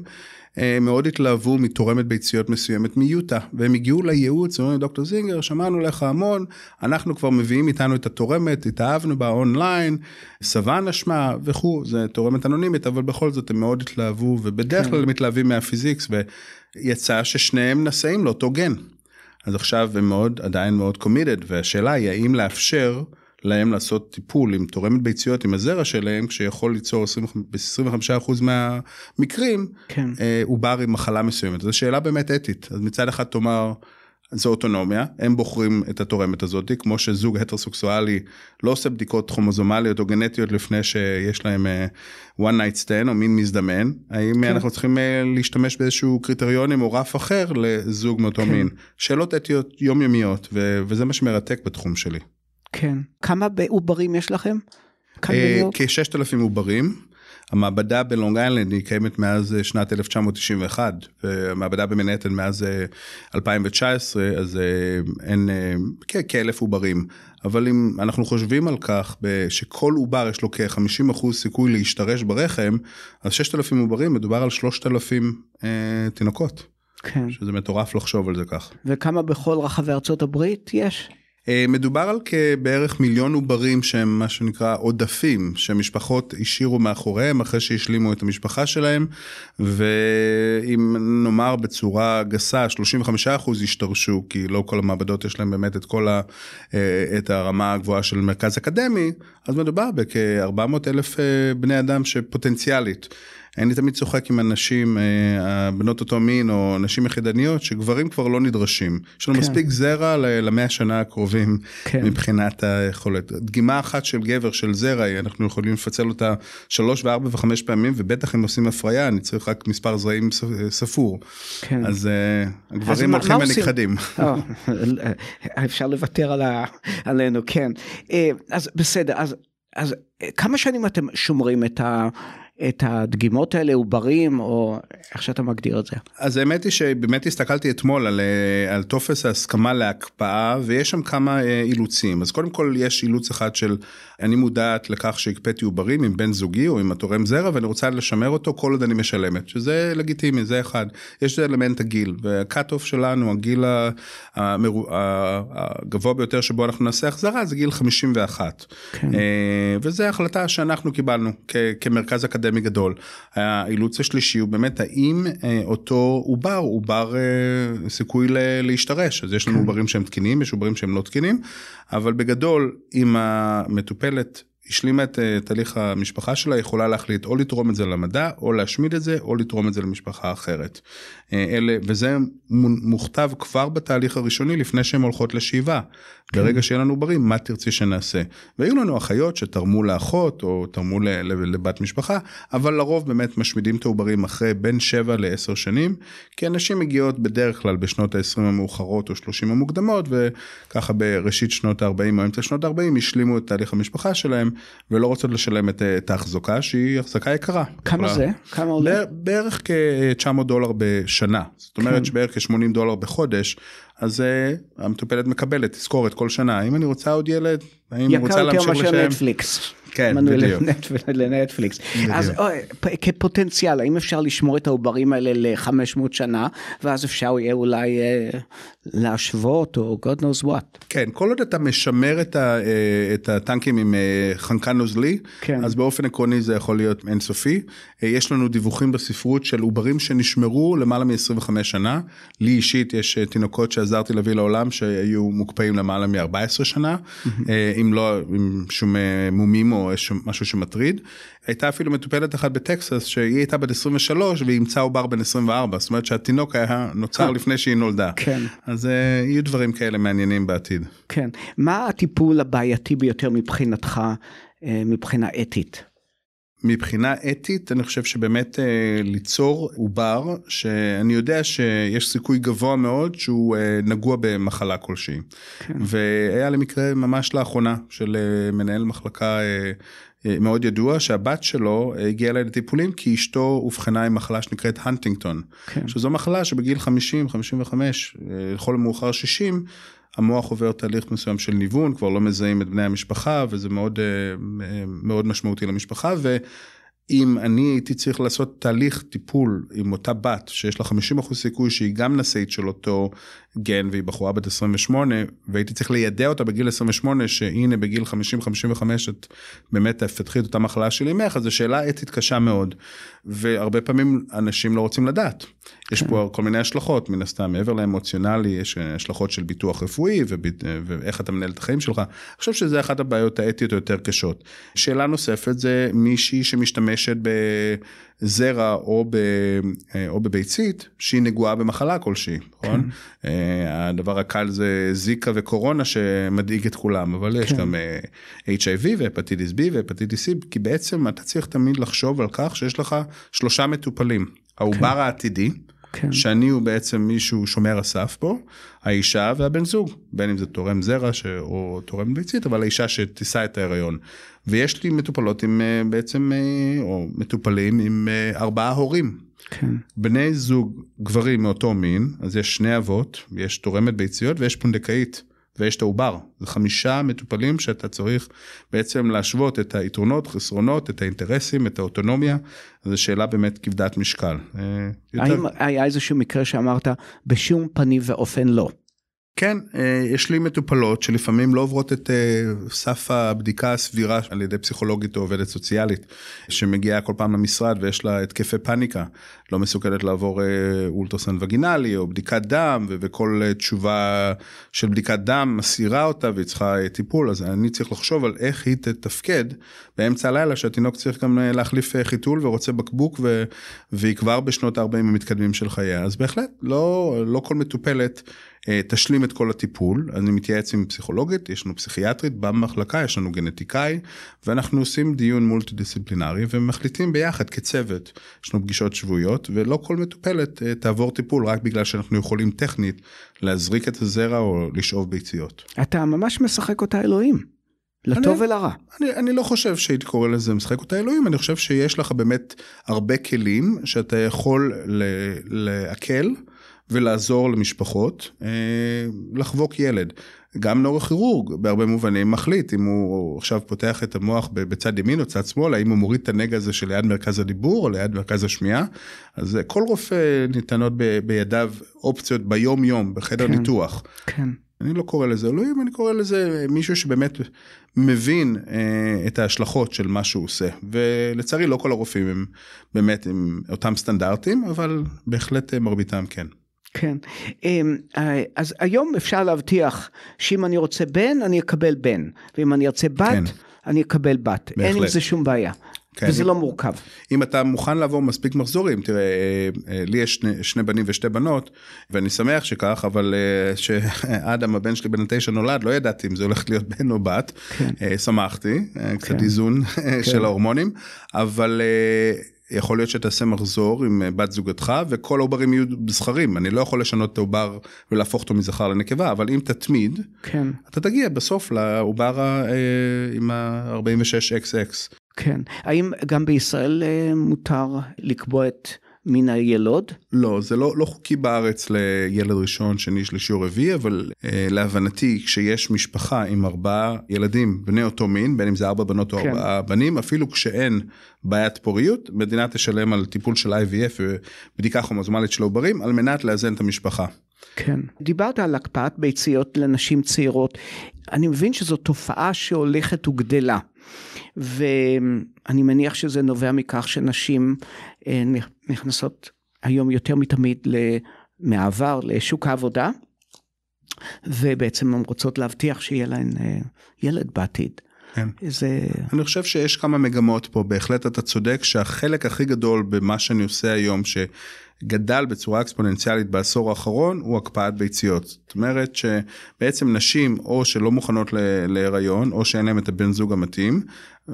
אה, מאוד התלהבו מתורמת ביציות מסוימת מיוטה, והם הגיעו לייעוץ, אומרים דוקטור זינגר, שמענו לך המון, אנחנו כבר מביאים איתנו את התורמת, התאהבנו בה אונליין, סוואנה שמה וכו', זה תורמת אנונימית, אבל בכל זאת הם מאוד התלהבו, ובדרך כן. כלל מתלהבים מהפיזיקס, ויצא ששניהם נשאים לאותו גן. אז עכשיו הם מאוד, עדיין מאוד קומידד, והשאלה היא האם לאפשר להם לעשות טיפול עם תורמת ביציות עם הזרע שלהם, כשיכול ליצור ב-25% מהמקרים כן. אה, עובר עם מחלה מסוימת. זו שאלה באמת אתית. אז מצד אחד תאמר, זו אוטונומיה, הם בוחרים את התורמת הזאת, כמו שזוג הטרוסקסואלי לא עושה בדיקות כרומוזומליות או גנטיות לפני שיש להם uh, one night stand או מין מזדמן, האם כן. אנחנו צריכים uh, להשתמש באיזשהו קריטריונים או רף אחר לזוג מאותו כן. מין? שאלות אתיות יומיומיות, ו- וזה מה שמרתק בתחום שלי. כן. כמה עוברים יש לכם? אה, כ-6,000 עוברים. המעבדה בלונג איילנד היא קיימת מאז אה, שנת 1991, והמעבדה במנהטן מאז 2019, אה, אז אין כאלף עוברים. אבל אם אנחנו חושבים על כך שכל עובר יש לו כ-50% סיכוי להשתרש ברחם, אז 6,000 עוברים מדובר על 3,000 אה, תינוקות. כן. שזה מטורף לחשוב על זה כך. וכמה בכל רחבי ארצות הברית יש? אה, מדובר על כבערך מיליון עוברים שהם מה שנקרא עודפים שמשפחות השאירו מאחוריהם אחרי שהשלימו את המשפחה שלהם ואם נאמר בצורה גסה 35% השתרשו כי לא כל המעבדות יש להם באמת את כל ה, אה, את הרמה הגבוהה של מרכז אקדמי אז מדובר בכ-400 אלף אה, בני אדם שפוטנציאלית אני תמיד צוחק עם אנשים, אה, בנות אותו מין או נשים יחידניות, שגברים כבר לא נדרשים. יש לנו כן. מספיק זרע למאה השנה הקרובים כן. מבחינת היכולת. דגימה אחת של גבר, של זרע, אנחנו יכולים לפצל אותה שלוש וארבע וחמש פעמים, ובטח אם עושים הפריה, אני צריך רק מספר זרעים ס- ספור. כן. אז אה, הגברים הולכים? ונכחדים. אה, אפשר לוותר על ה... עלינו, כן. אה, אז בסדר, אז, אז אה, כמה שנים אתם שומרים את, ה... את הדגימות האלה, עוברים, או איך שאתה מגדיר את זה? אז האמת היא שבאמת הסתכלתי אתמול על, אה, על טופס ההסכמה להקפאה ויש שם כמה אה, אילוצים. אז קודם כל יש אילוץ אחד של אני מודעת לכך שהקפאתי עוברים עם בן זוגי או עם התורם זרע ואני רוצה לשמר אותו כל עוד אני משלמת. שזה לגיטימי זה אחד. יש את אלמנט הגיל והקאט אוף שלנו הגיל המרו- הגבוה ביותר שבו אנחנו נעשה החזרה זה גיל 51 כן. אה, וזה החלטה שאנחנו קיבלנו כ- כמרכז אקדמי גדול. האילוץ השלישי הוא באמת האם אה, אותו עובר הוא בר אה, סיכוי להשתרש אז יש לנו עוברים שהם תקינים יש עוברים שהם לא תקינים אבל בגדול אם המטופלת. השלימה את אה, תהליך המשפחה שלה יכולה להחליט או לתרום את זה למדע או להשמיד את זה או לתרום את זה למשפחה אחרת. אה, אלה וזה מו- מוכתב כבר בתהליך הראשוני לפני שהן הולכות לשאיבה. ברגע שיהיה לנו עוברים מה תרצי שנעשה. והיו לנו אחיות שתרמו לאחות או תרמו לבת משפחה אבל לרוב באמת משמידים את העוברים אחרי בין 7 ל-10 שנים כי הנשים מגיעות בדרך כלל בשנות ה-20 המאוחרות או 30 המוקדמות וככה בראשית שנות ה-40 או אמצע שנות ה-40 השלימו את תהליך המשפחה שלהם ולא רוצות לשלם את, את ההחזקה שהיא החזקה יקרה. כמה יכולה- זה? כמה עולה? בערך- בערך כ-900 דולר בשנה זאת אומרת כן. שבערך כ-80 דולר בחודש אז uh, המטופלת מקבלת תזכורת כל שנה אם אני רוצה עוד ילד האם היא רוצה יקר יותר להמשיך מאשר לשלם. נטפליקס. כן, מנוי. לנט- לנטפליקס. בדיוק. אז כפוטנציאל, האם אפשר לשמור את העוברים האלה ל-500 שנה, ואז אפשר יהיה אולי אה, להשוות, או God knows what. כן כל עוד אתה משמר את, ה, אה, את הטנקים עם אה, חנקן נוזלי כן. אז באופן עקרוני זה יכול להיות אינסופי אה, יש לנו דיווחים בספרות של עוברים שנשמרו למעלה מ-25 שנה לי אישית יש אה, תינוקות שעזרתי להביא לעולם שהיו מוקפאים למעלה מ-14 שנה אה, אם לא עם שום אה, מומים או שום- משהו שמטריד. הייתה אפילו מטופלת אחת בטקסס שהיא הייתה בת 23 והיא אימצה עובר בן 24 זאת אומרת שהתינוק היה נוצר לפני שהיא נולדה כן. אז אה, יהיו דברים כאלה מעניינים בעתיד. כן. מה הטיפול הבעייתי ביותר מבחינתך, אה, מבחינה אתית? מבחינה אתית אני חושב שבאמת אה, ליצור עובר שאני יודע שיש סיכוי גבוה מאוד שהוא אה, נגוע במחלה כלשהי. כן. והיה לי מקרה ממש לאחרונה של אה, מנהל מחלקה אה, אה, מאוד ידוע שהבת שלו אה, הגיעה אליי לטיפולים כי אשתו אובחנה עם מחלה שנקראת הנטינגטון. כן. שזו מחלה שבגיל 50 55 אה, לכל המאוחר 60 המוח עובר תהליך מסוים של ניוון כבר לא מזהים את בני המשפחה וזה מאוד אה, אה, מאוד משמעותי למשפחה ואם אני הייתי צריך לעשות תהליך טיפול עם אותה בת שיש לה 50% סיכוי שהיא גם נשאית של אותו גן והיא בחורה בת 28 והייתי צריך לידע אותה בגיל 28 שהנה בגיל 50-55 את באמת תפתחי את אותה מחלה של אמך אז זו שאלה אתית קשה מאוד והרבה פעמים אנשים לא רוצים לדעת. יש פה כל מיני השלכות מן הסתם מעבר לאמוציונלי יש אה, השלכות של ביטוח רפואי וביט- אה, ואיך אתה מנהל את החיים שלך. אני חושב שזה אחת הבעיות האתיות היותר קשות. שאלה נוספת זה מישהי שמשתמשת בזרע או, ב, אה, או בביצית שהיא נגועה במחלה כלשהי, נכון? אה, הדבר הקל זה זיקה וקורונה שמדאיג את כולם אבל יש כן. גם HIV והפטיטיס B והפטיטיס C כי בעצם אתה צריך תמיד לחשוב על כך שיש לך שלושה מטופלים. העובר העתידי, כן. שאני הוא בעצם מישהו שומר הסף פה, האישה והבן זוג, בין אם זה תורם זרע ש... או תורם ביצית, אבל האישה שתישא את ההיריון. ויש לי מטופלות עם אה, בעצם, אה, או מטופלים עם אה, ארבעה הורים. כן. בני זוג גברים מאותו מין, אז יש שני אבות, יש תורמת ביציות ויש פונדקאית. ויש את העובר, זה חמישה מטופלים שאתה צריך בעצם להשוות את היתרונות, חסרונות, את האינטרסים, את האוטונומיה, זו שאלה באמת כבדת משקל. אה, יותר- האם היה איזשהו מקרה שאמרת, בשום פנים ואופן לא? כן, אה, יש לי מטופלות שלפעמים לא עוברות את אה, סף הבדיקה הסבירה על ידי פסיכולוגית או עובדת סוציאלית, שמגיעה כל פעם למשרד ויש לה התקפי פאניקה. לא מסוגלת לעבור אולטרסן וגינלי או בדיקת דם וכל תשובה של בדיקת דם מסירה אותה והיא צריכה טיפול אז אני צריך לחשוב על איך היא תתפקד באמצע הלילה שהתינוק צריך גם להחליף חיתול ורוצה בקבוק ו... והיא כבר בשנות ה-40 המתקדמים של חייה אז בהחלט לא לא כל מטופלת אה, תשלים את כל הטיפול אני מתייעץ עם פסיכולוגית יש לנו פסיכיאטרית במחלקה יש לנו גנטיקאי ואנחנו עושים דיון מולטי דיסציפלינרי ומחליטים ביחד כצוות יש לנו פגישות שבועיות ולא כל מטופלת אה, תעבור טיפול רק בגלל שאנחנו יכולים טכנית להזריק את הזרע או לשאוב ביציות. אתה ממש משחק אותה אלוהים. לטוב אני, ולרע. אני, אני לא חושב שהייתי קורא לזה משחק אותה אלוהים, אני חושב שיש לך באמת הרבה כלים שאתה יכול לעכל ולעזור למשפחות אה, לחבוק ילד. גם נורכירורג בהרבה מובנים מחליט אם הוא עכשיו פותח את המוח בצד ימין או צד שמאל, האם הוא מוריד את הנגע הזה שליד מרכז הדיבור או ליד מרכז השמיעה. אז כל רופא ניתנות בידיו אופציות ביום יום בחדר כן, ניתוח. כן. אני לא קורא לזה אלוהים, אני קורא לזה מישהו שבאמת מבין אה, את ההשלכות של מה שהוא עושה. ולצערי לא כל הרופאים הם באמת עם אותם סטנדרטים, אבל בהחלט אה, מרביתם כן. כן, אמ, אה, אז היום אפשר להבטיח שאם אני רוצה בן, אני אקבל בן, ואם אני ארצה בת, כן. אני אקבל בת. בהחלט. אין עם זה שום בעיה. כן. וזה לא מורכב. אם אתה מוכן לעבור מספיק מחזורים, תראה, אה, אה, לי יש שני, שני בנים ושתי בנות, ואני שמח שכך, אבל שאדם, הבן שלי בן התשע נולד, לא ידעתי אם זה הולך להיות בן או בת, כן. שמחתי, קצת כן. איזון כן. של ההורמונים, אבל... יכול להיות שתעשה מחזור עם אה, בת זוגתך וכל העוברים יהיו זכרים אני לא יכול לשנות את העובר ולהפוך אותו מזכר לנקבה אבל אם תתמיד כן. אתה תגיע בסוף לעובר אה, עם ה-46xx. כן. האם גם בישראל אה, מותר לקבוע את מן הילוד? לא, זה לא, לא חוקי בארץ לילד ראשון, שני, שלישי או רביעי, אבל אה, להבנתי, כשיש משפחה עם ארבעה ילדים בני אותו מין, בין אם זה ארבע בנות או כן. ארבעה בנים, אפילו כשאין בעיית פוריות, מדינה תשלם על טיפול של IVF ובדיקה כרומוזומלית של עוברים, על מנת לאזן את המשפחה. כן. דיברת על הקפאת ביציות לנשים צעירות. אני מבין שזו תופעה שהולכת וגדלה. ואני מניח שזה נובע מכך שנשים אה, נכנסות היום יותר מתמיד מהעבר לשוק העבודה, ובעצם הן רוצות להבטיח שיהיה להן אה, ילד בעתיד. כן. זה... אני חושב שיש כמה מגמות פה, בהחלט אתה צודק שהחלק הכי גדול במה שאני עושה היום, שגדל בצורה אקספוננציאלית בעשור האחרון, הוא הקפאת ביציות. זאת אומרת שבעצם נשים או שלא מוכנות להיריון, או שאין להם את הבן זוג המתאים,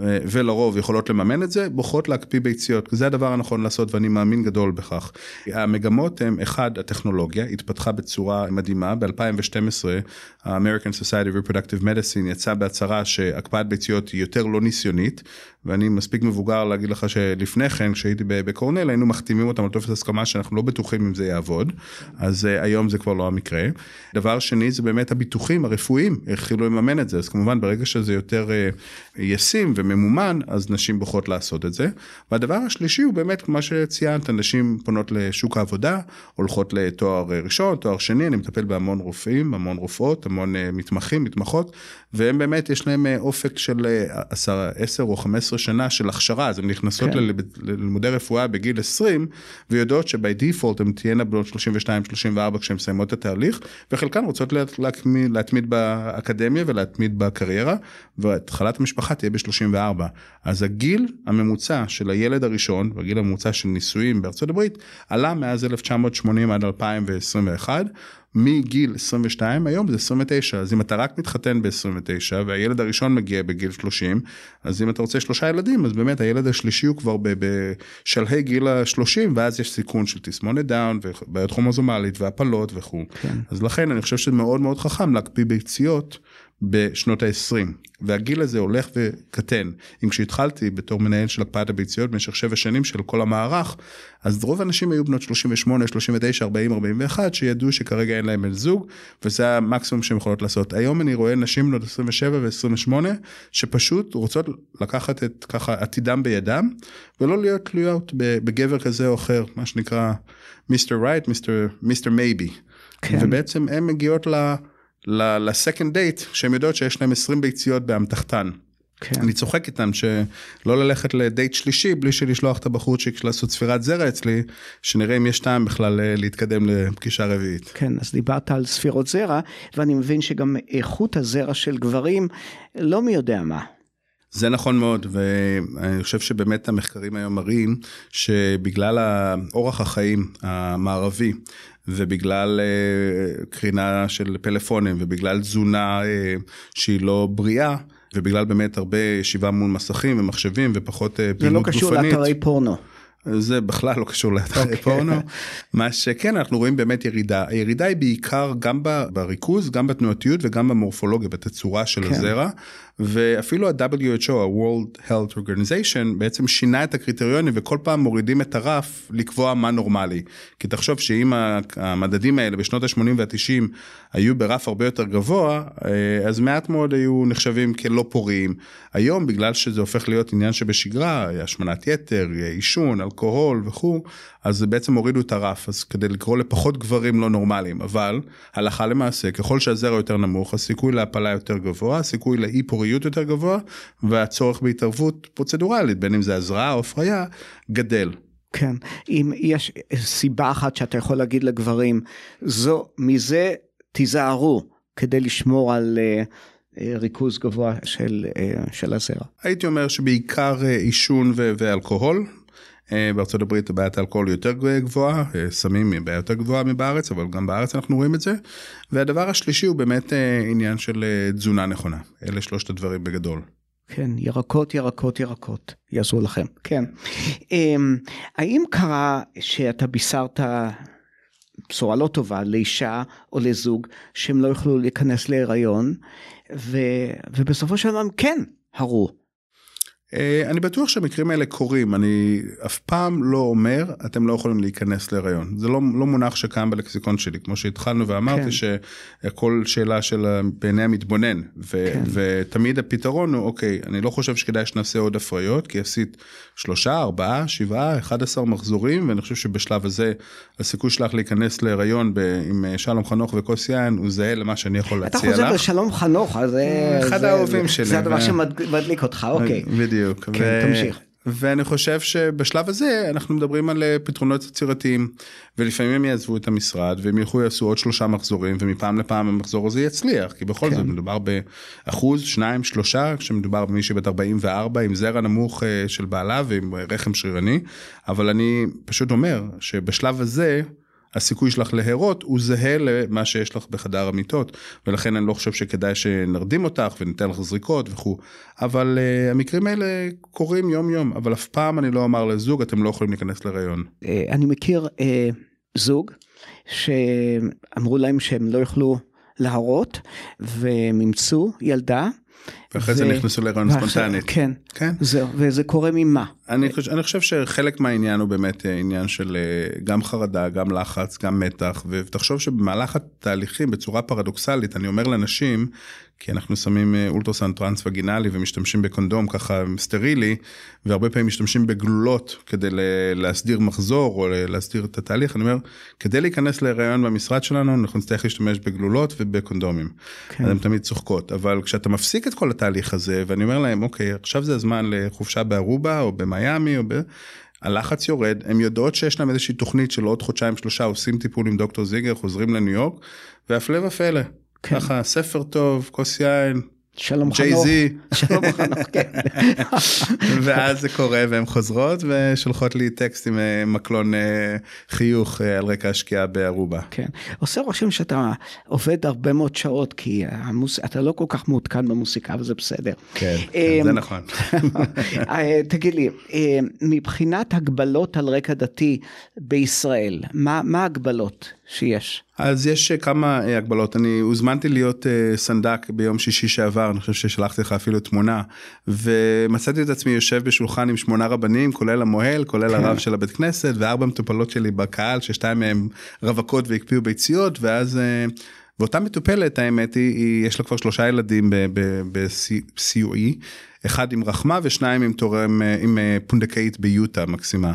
ולרוב יכולות לממן את זה, בוחרות להקפיא ביציות. זה הדבר הנכון לעשות ואני מאמין גדול בכך. המגמות הן, אחד, הטכנולוגיה התפתחה בצורה מדהימה. ב-2012 ה-American Society of Reproductive Medicine יצא בהצהרה שהקפאת ביציות היא יותר לא ניסיונית, ואני מספיק מבוגר להגיד לך שלפני כן, כשהייתי בקורנל, היינו מחתימים אותם על טופס הסכמה שאנחנו לא בטוחים אם זה יעבוד, אז uh, היום זה כבר לא המקרה. דבר שני זה באמת הביטוחים הרפואיים, התחילו לממן את זה, אז כמובן ברגע שזה יותר uh, ישים וממומן, אז נשים בוחרות לעשות את זה. והדבר השלישי הוא באמת, כמו שציינת, נשים פונות לשוק העבודה, הולכות לתואר ראשון, תואר שני, אני מטפל בהמון רופאים, המון רופאות, המון uh, מתמחים, מתמחות, והם באמת, יש להם uh, אופק של uh, 10 או 15 שנה של הכשרה, אז הן נכנסות כן. ללימודי רפואה בגיל 20, ויודעות ש by default הן תהיינה בנות 32-34 כשהן מסיימות את התהליך, וחלקן רוצות להתמיד, להתמיד באקדמיה ולהתמיד בקריירה, והתחלת המשפחה תהיה ב-34. אז הגיל הממוצע של הילד הראשון, והגיל הממוצע של נישואים בארצות הברית, עלה מאז 1980 עד 2021. מגיל 22 היום זה 29 אז אם אתה רק מתחתן ב-29 והילד הראשון מגיע בגיל 30 אז אם אתה רוצה שלושה ילדים אז באמת הילד השלישי הוא כבר בשלהי גיל ה-30 ואז יש סיכון של תסמונת דאון ובעיות כרומוזומליות והפלות וכו' כן. אז לכן אני חושב שזה מאוד מאוד חכם להקפיא ביציות. בשנות ה-20 והגיל הזה הולך וקטן. אם כשהתחלתי בתור מנהל של הקפאת הביציות במשך 7 שנים של כל המערך, אז רוב האנשים היו בנות 38, 39, 40, 41 שידעו שכרגע אין להם בן זוג וזה המקסימום שהם יכולות לעשות. היום אני רואה נשים בנות 27 ו-28 שפשוט רוצות לקחת את ככה עתידם בידם ולא להיות תלויות בגבר כזה או אחר, מה שנקרא מיסטר רייט, Mister Maybe. ובעצם הן מגיעות ל... ל second date שהם יודעות שיש להם 20 ביציות באמתחתן. כן. אני צוחק איתם שלא ללכת לדייט שלישי בלי של שלוח את הבחורצ'יק לעשות ספירת זרע אצלי, שנראה אם יש טעם בכלל אה, להתקדם לפגישה רביעית. כן, אז דיברת על ספירות זרע, ואני מבין שגם איכות הזרע של גברים לא מי יודע מה. זה נכון מאוד, ואני חושב שבאמת המחקרים היום מראים שבגלל אורח החיים המערבי, ובגלל uh, קרינה של פלאפונים, ובגלל תזונה uh, שהיא לא בריאה, ובגלל באמת הרבה ישיבה מול מסכים ומחשבים ופחות אה, פעילות גופנית. זה לא קשור לאתרי פורנו. זה בכלל לא קשור לאתרי okay. אוקיי. פורנו. מה שכן אנחנו רואים באמת ירידה הירידה היא בעיקר גם בריכוז גם בתנועתיות וגם במורפולוגיה בתצורה של כן. הזרע ואפילו ה-WHO, ה-World Health Organization, בעצם שינה את הקריטריונים וכל פעם מורידים את הרף לקבוע מה נורמלי. כי תחשוב שאם המדדים האלה בשנות ה-80 וה-90 היו ברף הרבה יותר גבוה, אה, אז מעט מאוד היו נחשבים כלא פוריים. היום, בגלל שזה הופך להיות עניין שבשגרה, השמנת יתר, עישון, אלכוהול וכו', אז בעצם הורידו את הרף, אז כדי לקרוא לפחות גברים לא נורמליים, אבל הלכה למעשה, ככל שהזרע יותר נמוך, הסיכוי להפלה יותר גבוה, הסיכוי לאי פוריות יותר גבוה, והצורך בהתערבות פרוצדורלית, בין אם זה הזרעה או הפריה, גדל. כן, אם יש סיבה אחת שאתה יכול להגיד לגברים, זו, מזה תיזהרו כדי לשמור על... uh, ריכוז גבוה של, uh, של הזרע. הייתי אומר שבעיקר עישון ואלכוהול, אה, בארצות הברית בעיית האלכוהול יותר גבוהה, אה, סמים היא בעיה יותר גבוהה מבארץ, אבל גם בארץ אנחנו רואים את זה. והדבר השלישי הוא באמת אה, עניין של תזונה נכונה. אלה שלושת הדברים בגדול. כן, ירקות, ירקות, ירקות, יעזרו לכם, כן. אמ, האם קרה שאתה בישרת בשורה לא טובה לאישה או לזוג שהם לא יוכלו להיכנס להיריון, ו, ובסופו של דבר כן הרו. אה, אני בטוח שהמקרים האלה קורים, אני אף פעם לא אומר, אתם לא יכולים להיכנס להיריון. זה לא, לא מונח שקיים בלקסיקון שלי, כמו שהתחלנו ואמרתי כן. שהכל שאלה של בעיני המתבונן, ו, כן. ותמיד הפתרון הוא, אוקיי, אני לא חושב שכדאי שנעשה עוד הפריות, כי עשית שלושה, ארבעה, שבעה, אחד עשר מחזורים, ואני חושב שבשלב הזה הסיכוי שלך להיכנס להיריון ב, עם אה, שלום חנוך וכוס יין הוא זהה למה שאני יכול להציע לך. אתה חוזר לשלום חנוך, אז זה... אחד האהובים שלי. זה הדבר שמדליק אותך, אוקיי. בדיוק. כן, ו... תמשיך. ואני חושב שבשלב הזה אנחנו מדברים על אה, פתרונות יצירתיים ולפעמים הם יעזבו את המשרד והם ילכו יעשו עוד שלושה מחזורים ומפעם לפעם המחזור הזה יצליח כי בכל כן. זאת מדובר באחוז שניים שלושה כשמדובר במישהי בת 44 עם זרע נמוך אה, של בעלה ועם רחם שרירני אבל אני פשוט אומר שבשלב הזה. הסיכוי שלך להרות הוא זהה למה שיש לך בחדר המיטות ולכן אני לא חושב שכדאי שנרדים אותך וניתן לך זריקות וכו' אבל uh, המקרים האלה קורים יום יום אבל אף פעם אני לא אמר לזוג אתם לא יכולים להיכנס להיריון. Uh, אני מכיר uh, זוג שאמרו להם שהם לא יוכלו להרות והם אימצו ילדה ואחרי ו... זה נכנסו להיריון ספונטנית. כן, כן. זהו, וזה קורה ממה? אני חושב, אני חושב שחלק מהעניין הוא באמת אה, עניין של אה, גם חרדה, גם לחץ, גם מתח, ותחשוב שבמהלך התהליכים בצורה פרדוקסלית, אני אומר לאנשים, כי אנחנו שמים אה, אולטרסאונד טרנס וגינלי ומשתמשים בקונדום ככה סטרילי, והרבה פעמים משתמשים בגלולות כדי להסדיר מחזור או להסדיר את התהליך, אני אומר, כדי להיכנס להיריון במשרד שלנו, אנחנו נצטרך להשתמש בגלולות ובקונדומים. כן. אז הן תמיד צוחקות, אבל כשאתה מפסיק את כל התהליך הזה, ואני אומר להם, אוקיי, עכשיו זה הזמן לחופשה בארובה או במיאמי או ב... הלחץ יורד, הן יודעות שיש להם איזושהי תוכנית של עוד חודשיים שלושה עושים טיפול עם דוקטור זיגר, חוזרים לניו יורק, והפלא ופלא, כן. ככה ספר טוב, כוס יין, שלום חנוך. שלום חנוך, כן. ואז זה קורה והן חוזרות ושולחות לי טקסט עם אה, מקלון אה, חיוך אה, על רקע השקיעה בארובה. כן. עושה רושם שאתה עובד הרבה מאוד שעות כי המוס... אתה לא כל כך מעודכן במוסיקה וזה בסדר. כן, כן זה נכון. תגיד לי, מבחינת הגבלות על רקע דתי בישראל, מה ההגבלות שיש? אז יש אה, כמה אה, הגבלות אני הוזמנתי להיות אה, סנדק ביום שישי שעבר אני חושב ששלחתי לך אפילו תמונה ומצאתי את עצמי יושב בשולחן עם שמונה רבנים כולל המוהל כולל כן. הרב של הבית כנסת וארבע מטופלות שלי בקהל ששתיים מהם רווקות והקפיאו ביציות ואז. ואותה מטופלת האמת היא, יש לה כבר שלושה ילדים בסיועי, אחד עם רחמה ושניים עם תורם, עם פונדקאית ביוטה מקסימה.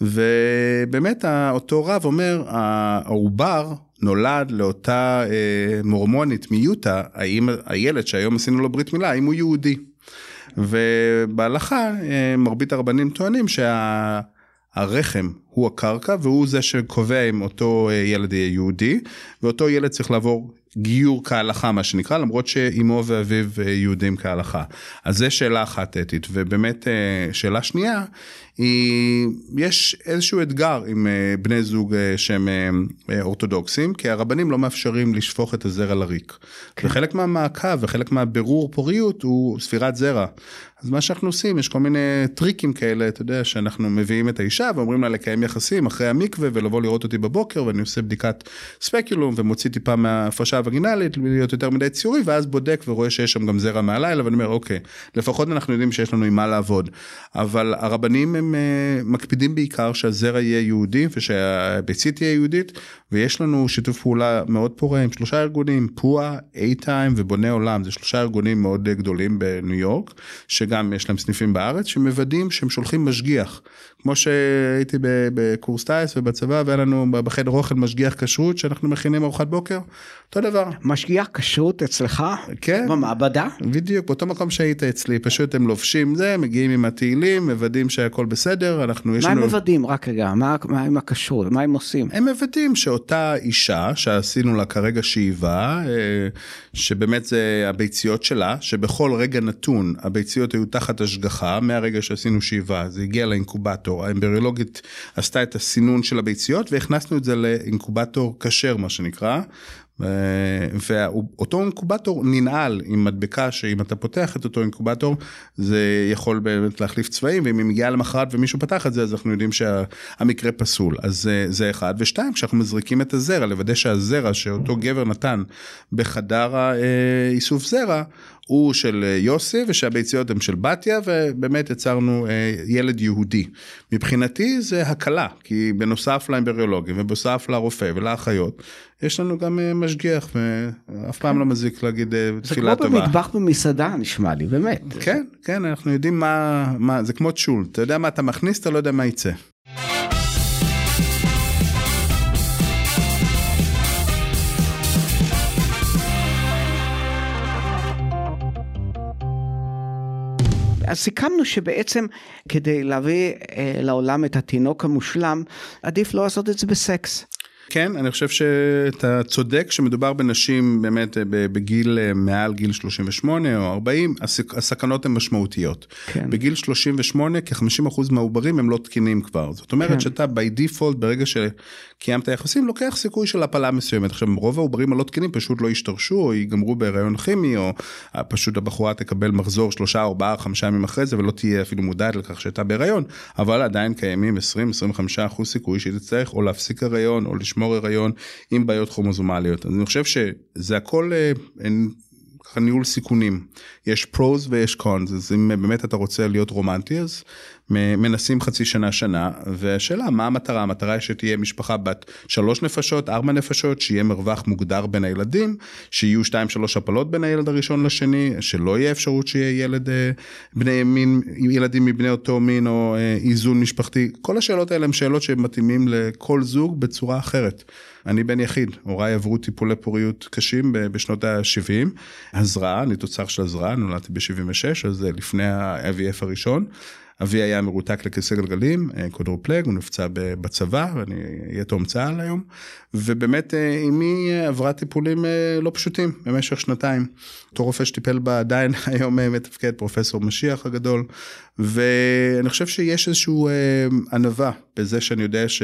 ובאמת אותו רב אומר העובר נולד לאותה אה, מורמונית מיוטה, האם הילד שהיום עשינו לו ברית מילה, האם הוא יהודי. ובהלכה מרבית הרבנים טוענים שהרחם הוא הקרקע והוא זה שקובע אם אותו ילד יהיה יהודי ואותו ילד צריך לעבור גיור כהלכה מה שנקרא למרות שאימו ואביו יהודים כהלכה. אז זה שאלה אחת אתית ובאמת שאלה שנייה היא יש איזשהו אתגר עם בני זוג שהם אורתודוקסים כי הרבנים לא מאפשרים לשפוך את הזרע לריק. כן. וחלק מהמעקב וחלק מהבירור פוריות הוא ספירת זרע. אז מה שאנחנו עושים יש כל מיני טריקים כאלה אתה יודע שאנחנו מביאים את האישה ואומרים לה לקיים יחסים אחרי המקווה ולבוא לראות אותי בבוקר ואני עושה בדיקת ספקולום ומוציא טיפה מההפרשה הווגינלית להיות יותר מדי ציורי ואז בודק ורואה שיש שם גם זרע מהלילה ואני אומר אוקיי לפחות אנחנו יודעים שיש לנו עם מה לעבוד. אבל הרבנים הם uh, מקפידים בעיקר שהזרע יהיה יהודי ושהביצית תהיה יהודית ויש לנו שיתוף פעולה מאוד פורה עם שלושה ארגונים פועה, A-Time ובוני עולם. זה שלושה ארגונים מאוד גדולים בניו יורק שגם יש להם סניפים בארץ שמוודאים שהם שולחים משגיח כמו שהייתי בקורס טיס ובצבא והיה לנו בחדר אוכל משגיח כשרות שאנחנו מכינים ארוחת בוקר אותו דבר. משגיח כשרות אצלך? כן. במעבדה? בדיוק באותו מקום שהיית אצלי פשוט הם לובשים זה מגיעים עם התהילים מוודאים שהכל בסדר אנחנו יש לנו. מה הם מוודאים רק רגע מה, מה עם הכשרות מה הם עושים? הם מוודאים שאותה אישה שעשינו לה כרגע שאיבה אה, שבאמת זה הביציות שלה שבכל רגע נתון הביציות היו תחת השגחה מהרגע שעשינו שאיבה זה הגיע לאינקובטור האמבריולוגית עשתה את הסינון של הביציות והכנסנו את זה לאינקובטור כשר מה שנקרא. ואותו אינקובטור ננעל עם מדבקה שאם אתה פותח את אותו אינקובטור זה יכול באמת להחליף צבעים ואם היא מגיעה למחרת ומישהו פתח את זה אז אנחנו יודעים שהמקרה פסול אז זה אחד ושתיים כשאנחנו מזריקים את הזרע לוודא שהזרע שאותו גבר נתן בחדר האיסוף זרע הוא של אה, יוסי ושהביציות הן של בתיה ובאמת יצרנו אה, ילד יהודי. מבחינתי זה הקלה כי בנוסף לאמבריולוגים ובנוסף לרופא ולאחיות יש לנו גם אה, משגיח ואף פעם לא מזיק להגיד תפילה טובה. זה כמו במטבח במסעדה נשמע לי באמת. כן כן אנחנו יודעים מה מה זה כמו צ'ול אתה יודע מה אתה מכניס אתה לא יודע מה יצא. אז סיכמנו שבעצם כדי להביא אה, לעולם את התינוק המושלם, עדיף לא לעשות את זה בסקס. כן, אני חושב שאתה צודק שמדובר בנשים באמת אה, בגיל אה, מעל גיל 38 או 40, הסכנות הן משמעותיות. כן. בגיל 38 כ-50% מהעוברים הם לא תקינים כבר. זאת אומרת כן. שאתה by default ברגע שקיימת יחסים לוקח סיכוי של הפלה מסוימת. עכשיו רוב העוברים הלא תקינים פשוט לא ישתרשו או ייגמרו בהיריון כימי או אה, פשוט הבחורה תקבל מחזור 3, 4, 5 ימים אחרי זה ולא תהיה אפילו מודעת לכך שהייתה בהיריון, אבל עדיין קיימים 20-25% סיכוי שהיא תצטרך או להפסיק הריון או לשמור הריון עם בעיות כרומוזומליות. אז אני חושב שזה הכל אה, ככה ניהול סיכונים. יש פרוז ויש קונס, אז אם באמת אתה רוצה להיות רומנטי אז מנסים חצי שנה שנה והשאלה מה המטרה המטרה היא שתהיה משפחה בת שלוש נפשות ארבע נפשות שיהיה מרווח מוגדר בין הילדים שיהיו שתיים שלוש הפלות בין הילד הראשון לשני שלא יהיה אפשרות שיהיה ילד אה, בני מין ילדים מבני אותו מין או אה, איזון משפחתי כל השאלות האלה הן שאלות שמתאימים לכל זוג בצורה אחרת. אני בן יחיד, הוריי עברו טיפולי פוריות קשים בשנות ה-70, הזרעה, אני תוצר של הזרעה, נולדתי ב-76, אז לפני ה-IVF הראשון. אבי היה מרותק לכיסא גלגלים, אה, קודרופלג, הוא נפצע בצבא, ואני יתום צה"ל היום, ובאמת אה, אמי עברה טיפולים אה, לא פשוטים במשך שנתיים. אותו רופא שטיפל בה עדיין היום מתפקד, פרופסור משיח הגדול, ואני חושב שיש איזושהי ענווה בזה שאני יודע ש...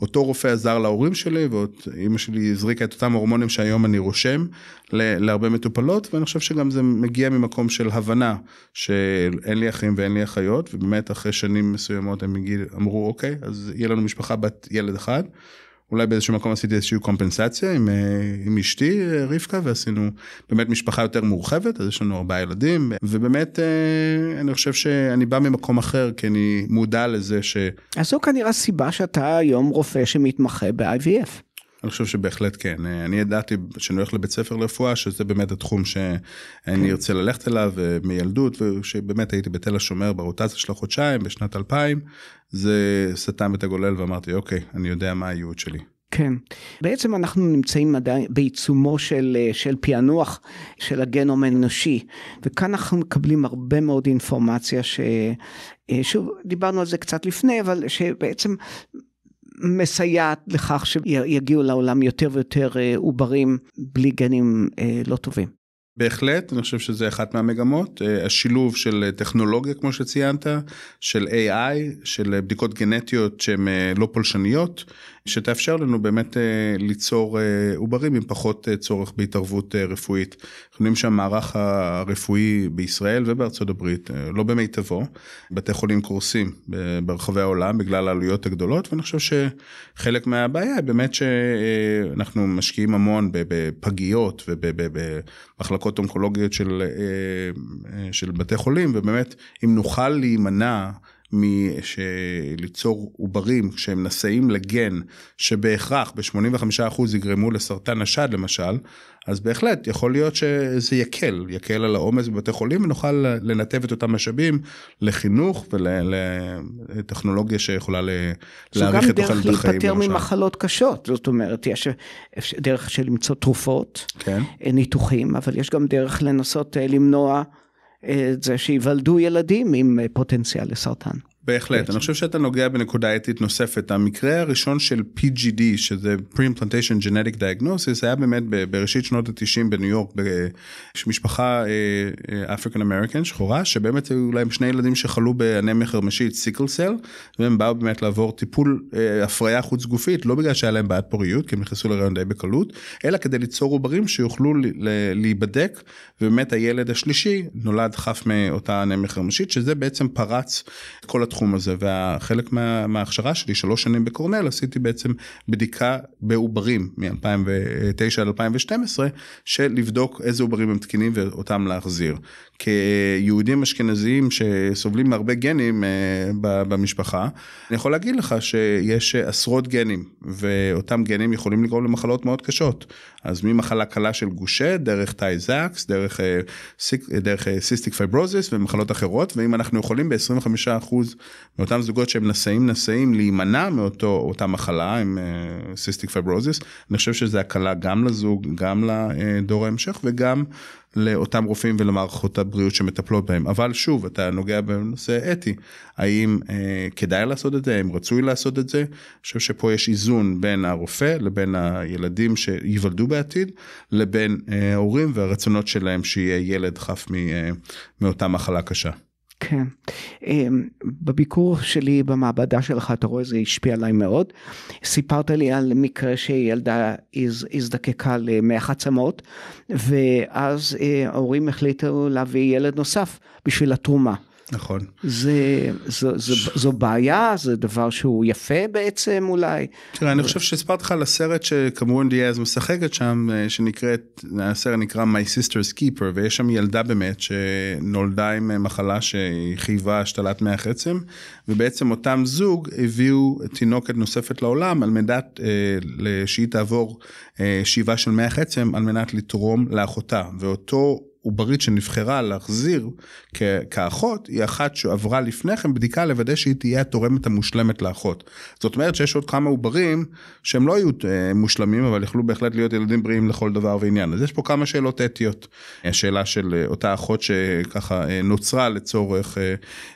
אותו רופא עזר להורים שלי ואימא שלי הזריקה את אותם הורמונים שהיום אני רושם להרבה מטופלות ואני חושב שגם זה מגיע ממקום של הבנה שאין לי אחים ואין לי אחיות ובאמת אחרי שנים מסוימות הם אמרו אוקיי אז יהיה לנו משפחה בת ילד אחד. אולי באיזשהו מקום עשיתי איזושהי קומפנסציה עם, אה, עם אשתי אה, רבקה ועשינו באמת משפחה יותר מורחבת אז יש לנו ארבעה ילדים ובאמת אה, אני חושב שאני בא ממקום אחר כי אני מודע לזה ש... אז זו כנראה סיבה שאתה היום רופא שמתמחה ב-IVF. אני חושב שבהחלט כן. אני ידעתי שאני הולך לבית ספר לרפואה, שזה באמת התחום שאני כן. ארצה ללכת אליו מילדות, ושבאמת הייתי בתל השומר ברוטציה של החודשיים בשנת 2000, זה סתם את הגולל ואמרתי, אוקיי, אני יודע מה הייעוד שלי. כן. בעצם אנחנו נמצאים עדיין בעיצומו של, של פענוח של הגנום האנושי, וכאן אנחנו מקבלים הרבה מאוד אינפורמציה ש... שוב, דיברנו על זה קצת לפני, אבל שבעצם מסייעת לכך שיגיעו לעולם יותר ויותר עוברים בלי גנים לא טובים. בהחלט, אני חושב שזה אחת מהמגמות, אה, השילוב של טכנולוגיה כמו שציינת, של AI, של בדיקות גנטיות שהן אה, לא פולשניות, שתאפשר לנו באמת אה, ליצור עוברים עם פחות צורך בהתערבות רפואית. אנחנו יודעים שהמערך הרפואי בישראל ובארצות הברית לא במיטבו, בתי חולים קורסים ברחבי העולם בגלל העלויות הגדולות, ואני חושב שחלק מהבעיה היא באמת שאנחנו משקיעים המון בפגיות ובמחלקות. מחלקות אונקולוגיות של, אה, אה, של בתי חולים, ובאמת, אם נוכל להימנע מליצור עוברים שהם נשאים לגן שבהכרח ב-85% יגרמו לסרטן השד למשל, אז בהחלט יכול להיות שזה יקל, יקל על העומס בבתי חולים ונוכל לנתב את אותם משאבים לחינוך ולטכנולוגיה שיכולה להאריך את תוחלת החיים. זו גם דרך להיפטר ממחלות קשות, זאת אומרת יש דרך של למצוא תרופות, כן. ניתוחים, אבל יש גם דרך לנסות אה, למנוע את זה שיוולדו ילדים עם אה, פוטנציאל לסרטן. בהחלט, אני חושב שאתה נוגע בנקודה אתית נוספת. המקרה הראשון של PGD, שזה Pre-Implantation Genetic Diagnosis, היה באמת בראשית שנות ה-90 בניו יורק, במשפחה אפריקן uh, אמריקן שחורה, שבאמת היו להם שני ילדים שחלו באנמיה חרמשית סיקל סל, והם באו באמת לעבור טיפול uh, הפריה חוץ גופית, לא בגלל שהיה להם בעיית פוריות, כי הם נכנסו להיריון די בקלות, אלא כדי ליצור עוברים שיוכלו להיבדק, ובאמת הילד השלישי נולד חף מאותה אנמיה חרמשית, שזה בעצם פרץ כל התחום הזה והחלק מה, מההכשרה שלי שלוש שנים בקורנל עשיתי בעצם בדיקה בעוברים מ-2009 עד 2012 של לבדוק איזה עוברים הם תקינים ואותם להחזיר. כיהודים אשכנזיים שסובלים מהרבה גנים uh, במשפחה אני יכול להגיד לך שיש עשרות גנים ואותם גנים יכולים לגרום למחלות מאוד קשות אז ממחלה קלה של גושה דרך Tay-Sachs דרך, uh, דרך cystic uh, fibrosis ומחלות אחרות ואם אנחנו יכולים ב-25% מאותם זוגות שהם נשאים נשאים להימנע מאותה מחלה עם cystic uh, fibrosis אני חושב שזה הקלה גם לזוג גם לדור ההמשך וגם לאותם רופאים ולמערכות הבריאות שמטפלות בהם. אבל שוב אתה נוגע בנושא אתי. האם אה, כדאי לעשות את זה? האם רצוי לעשות את זה? אני חושב שפה יש איזון בין הרופא לבין הילדים שייוולדו בעתיד לבין אה, ההורים והרצונות שלהם שיהיה ילד חף מ, אה, מאותה מחלה קשה. כן. אמ, בביקור שלי במעבדה שלך, אתה רואה, זה השפיע עליי מאוד. סיפרת לי על מקרה שילדה הזדקקה למח עצמות, ואז אה, ההורים החליטו להביא ילד נוסף בשביל התרומה. נכון. זה, זו, זו, זו בעיה, זה דבר שהוא יפה בעצם אולי. תראה, אני חושב שהספרתי לך על הסרט שכמובן דיאז משחקת שם, אה, שנקראת, הסרט נקרא My Sister's Keeper, ויש שם ילדה באמת שנולדה עם אה, מחלה שהיא חייבה השתלת מח עצם, ובעצם אותם זוג הביאו תינוקת נוספת לעולם על מנת אה, שהיא תעבור שאיבה של מח עצם על מנת לתרום לאחותה, ואותו עוברית שנבחרה להחזיר כאחות היא אחת שעברה לפני כן בדיקה לוודא שהיא תהיה התורמת המושלמת לאחות. זאת אומרת שיש עוד כמה עוברים שהם לא היו אה, מושלמים אבל יכלו בהחלט להיות ילדים בריאים לכל דבר ועניין. אז יש פה כמה שאלות אתיות. השאלה של אה, אותה אחות שככה אה, נוצרה לצורך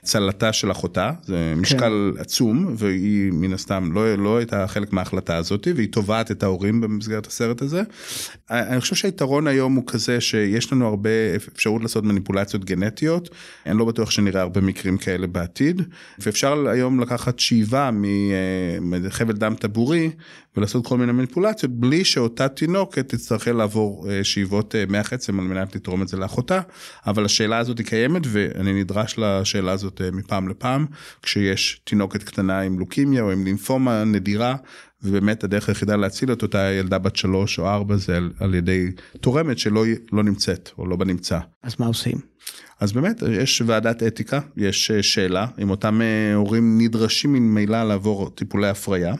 צלתה של אחותה זה כן. משקל כן. עצום והיא מן הסתם לא, לא הייתה חלק מההחלטה הזאת והיא תובעת את ההורים במסגרת הסרט הזה. אני חושב שהיתרון היום הוא כזה שיש לנו הרבה אפשרות לעשות מניפולציות גנטיות, אני לא בטוח שנראה הרבה מקרים כאלה בעתיד, ואפשר היום לקחת שאיבה מחבל דם טבורי ולעשות כל מיני מניפולציות בלי שאותה תינוקת תצטרך לעבור אה, שאיבות אה, מח עצם על מנת לתרום את זה לאחותה, אבל השאלה הזאת היא קיימת ואני נדרש לשאלה הזאת אה, מפעם לפעם, כשיש תינוקת קטנה עם לוקימיה או עם לימפומה נדירה. ובאמת הדרך היחידה להציל את אותה ילדה בת שלוש או ארבע זה על, על ידי תורמת שלא לא נמצאת או לא בנמצא. אז מה עושים? אז באמת יש ועדת אתיקה, יש שאלה אם אותם הורים נדרשים ממילא לעבור טיפולי הפריה.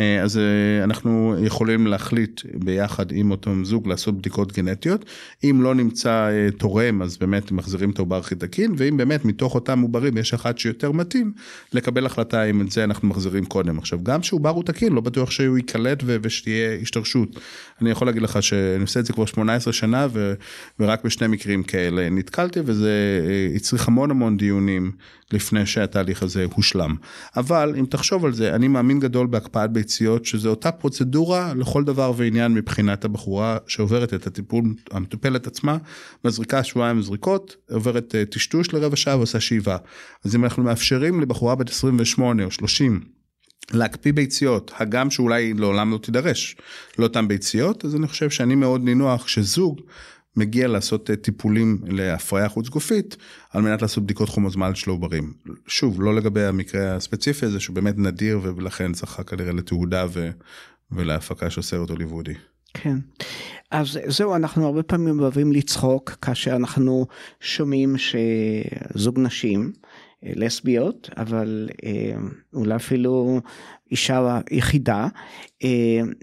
אה, אז אה, אנחנו יכולים להחליט ביחד עם אותו זוג לעשות בדיקות גנטיות. אם לא נמצא אה, תורם אז באמת מחזירים את העובר הכי תקין ואם באמת מתוך אותם עוברים יש אחד שיותר מתאים לקבל החלטה אם את זה אנחנו מחזירים קודם. עכשיו גם כשעובר הוא תקין לא בטוח שהוא ייקלט ושתהיה השתרשות. אני יכול להגיד לך שאני עושה את זה כבר 18 שנה ו- ורק בשני מקרים כאלה נתקלתי וזה הצריך המון המון דיונים לפני שהתהליך הזה הושלם. אבל אם תחשוב על זה, אני מאמין גדול בהקפאת ביציות, שזה אותה פרוצדורה לכל דבר ועניין מבחינת הבחורה שעוברת את הטיפול, המטופלת עצמה, מזריקה שבועיים זריקות, עוברת אה, טשטוש לרבע שעה ועושה שאיבה. אז אם אנחנו מאפשרים לבחורה בת 28 או 30, להקפיא ביציות, הגם שאולי לעולם לא תידרש לאותן ביציות, אז אני חושב שאני מאוד נינוח שזוג מגיע לעשות אה, טיפולים להפריה חוץ גופית על מנת לעשות בדיקות חומוזמל של עוברים. שוב, לא לגבי המקרה הספציפי הזה שהוא באמת נדיר ולכן זכה כנראה לתעודה ו... ולהפקה של סרט הוליוודי. כן. אז זהו, אנחנו הרבה פעמים אוהבים לצחוק כאשר אנחנו שומעים שזוג נשים לסביות, אבל אה, אולי אפילו אישה יחידה, אה,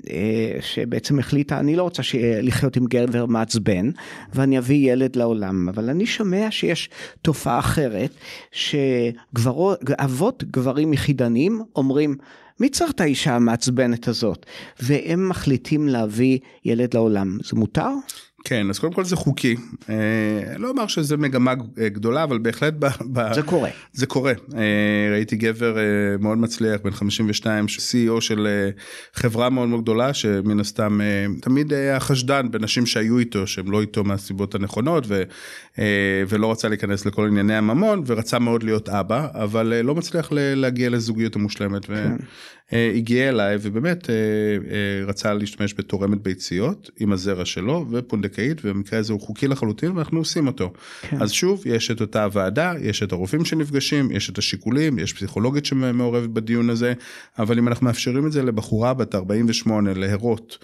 אה, שבעצם החליטה, אני לא רוצה לחיות עם גבר מעצבן, ואני אביא ילד לעולם, אבל אני שומע שיש תופעה אחרת, שאבות גברים יחידנים אומרים, מי צריך את האישה המעצבנת הזאת? והם מחליטים להביא ילד לעולם, זה מותר? כן, אז קודם כל זה חוקי. אה, לא אומר שזה מגמה גדולה, אבל בהחלט... ב, ב, זה קורה. זה קורה. אה, ראיתי גבר אה, מאוד מצליח, בן 52, CEO של חברה מאוד מאוד גדולה, שמן הסתם תמיד היה חשדן בנשים שהיו איתו, שהם לא איתו מהסיבות הנכונות, ו, ולא רצה להיכנס לכל ענייני הממון, ורצה מאוד להיות אבא, אבל לא מצליח להגיע לזוגיות המושלמת. כן. הגיע אליי ובאמת רצה להשתמש בתורמת ביציות עם הזרע שלו ופונדקאית ובמקרה הזה הוא חוקי לחלוטין ואנחנו עושים אותו. כן. אז שוב יש את אותה ועדה יש את הרופאים שנפגשים יש את השיקולים יש פסיכולוגית שמעורבת בדיון הזה אבל אם אנחנו מאפשרים את זה לבחורה בת 48 להרות.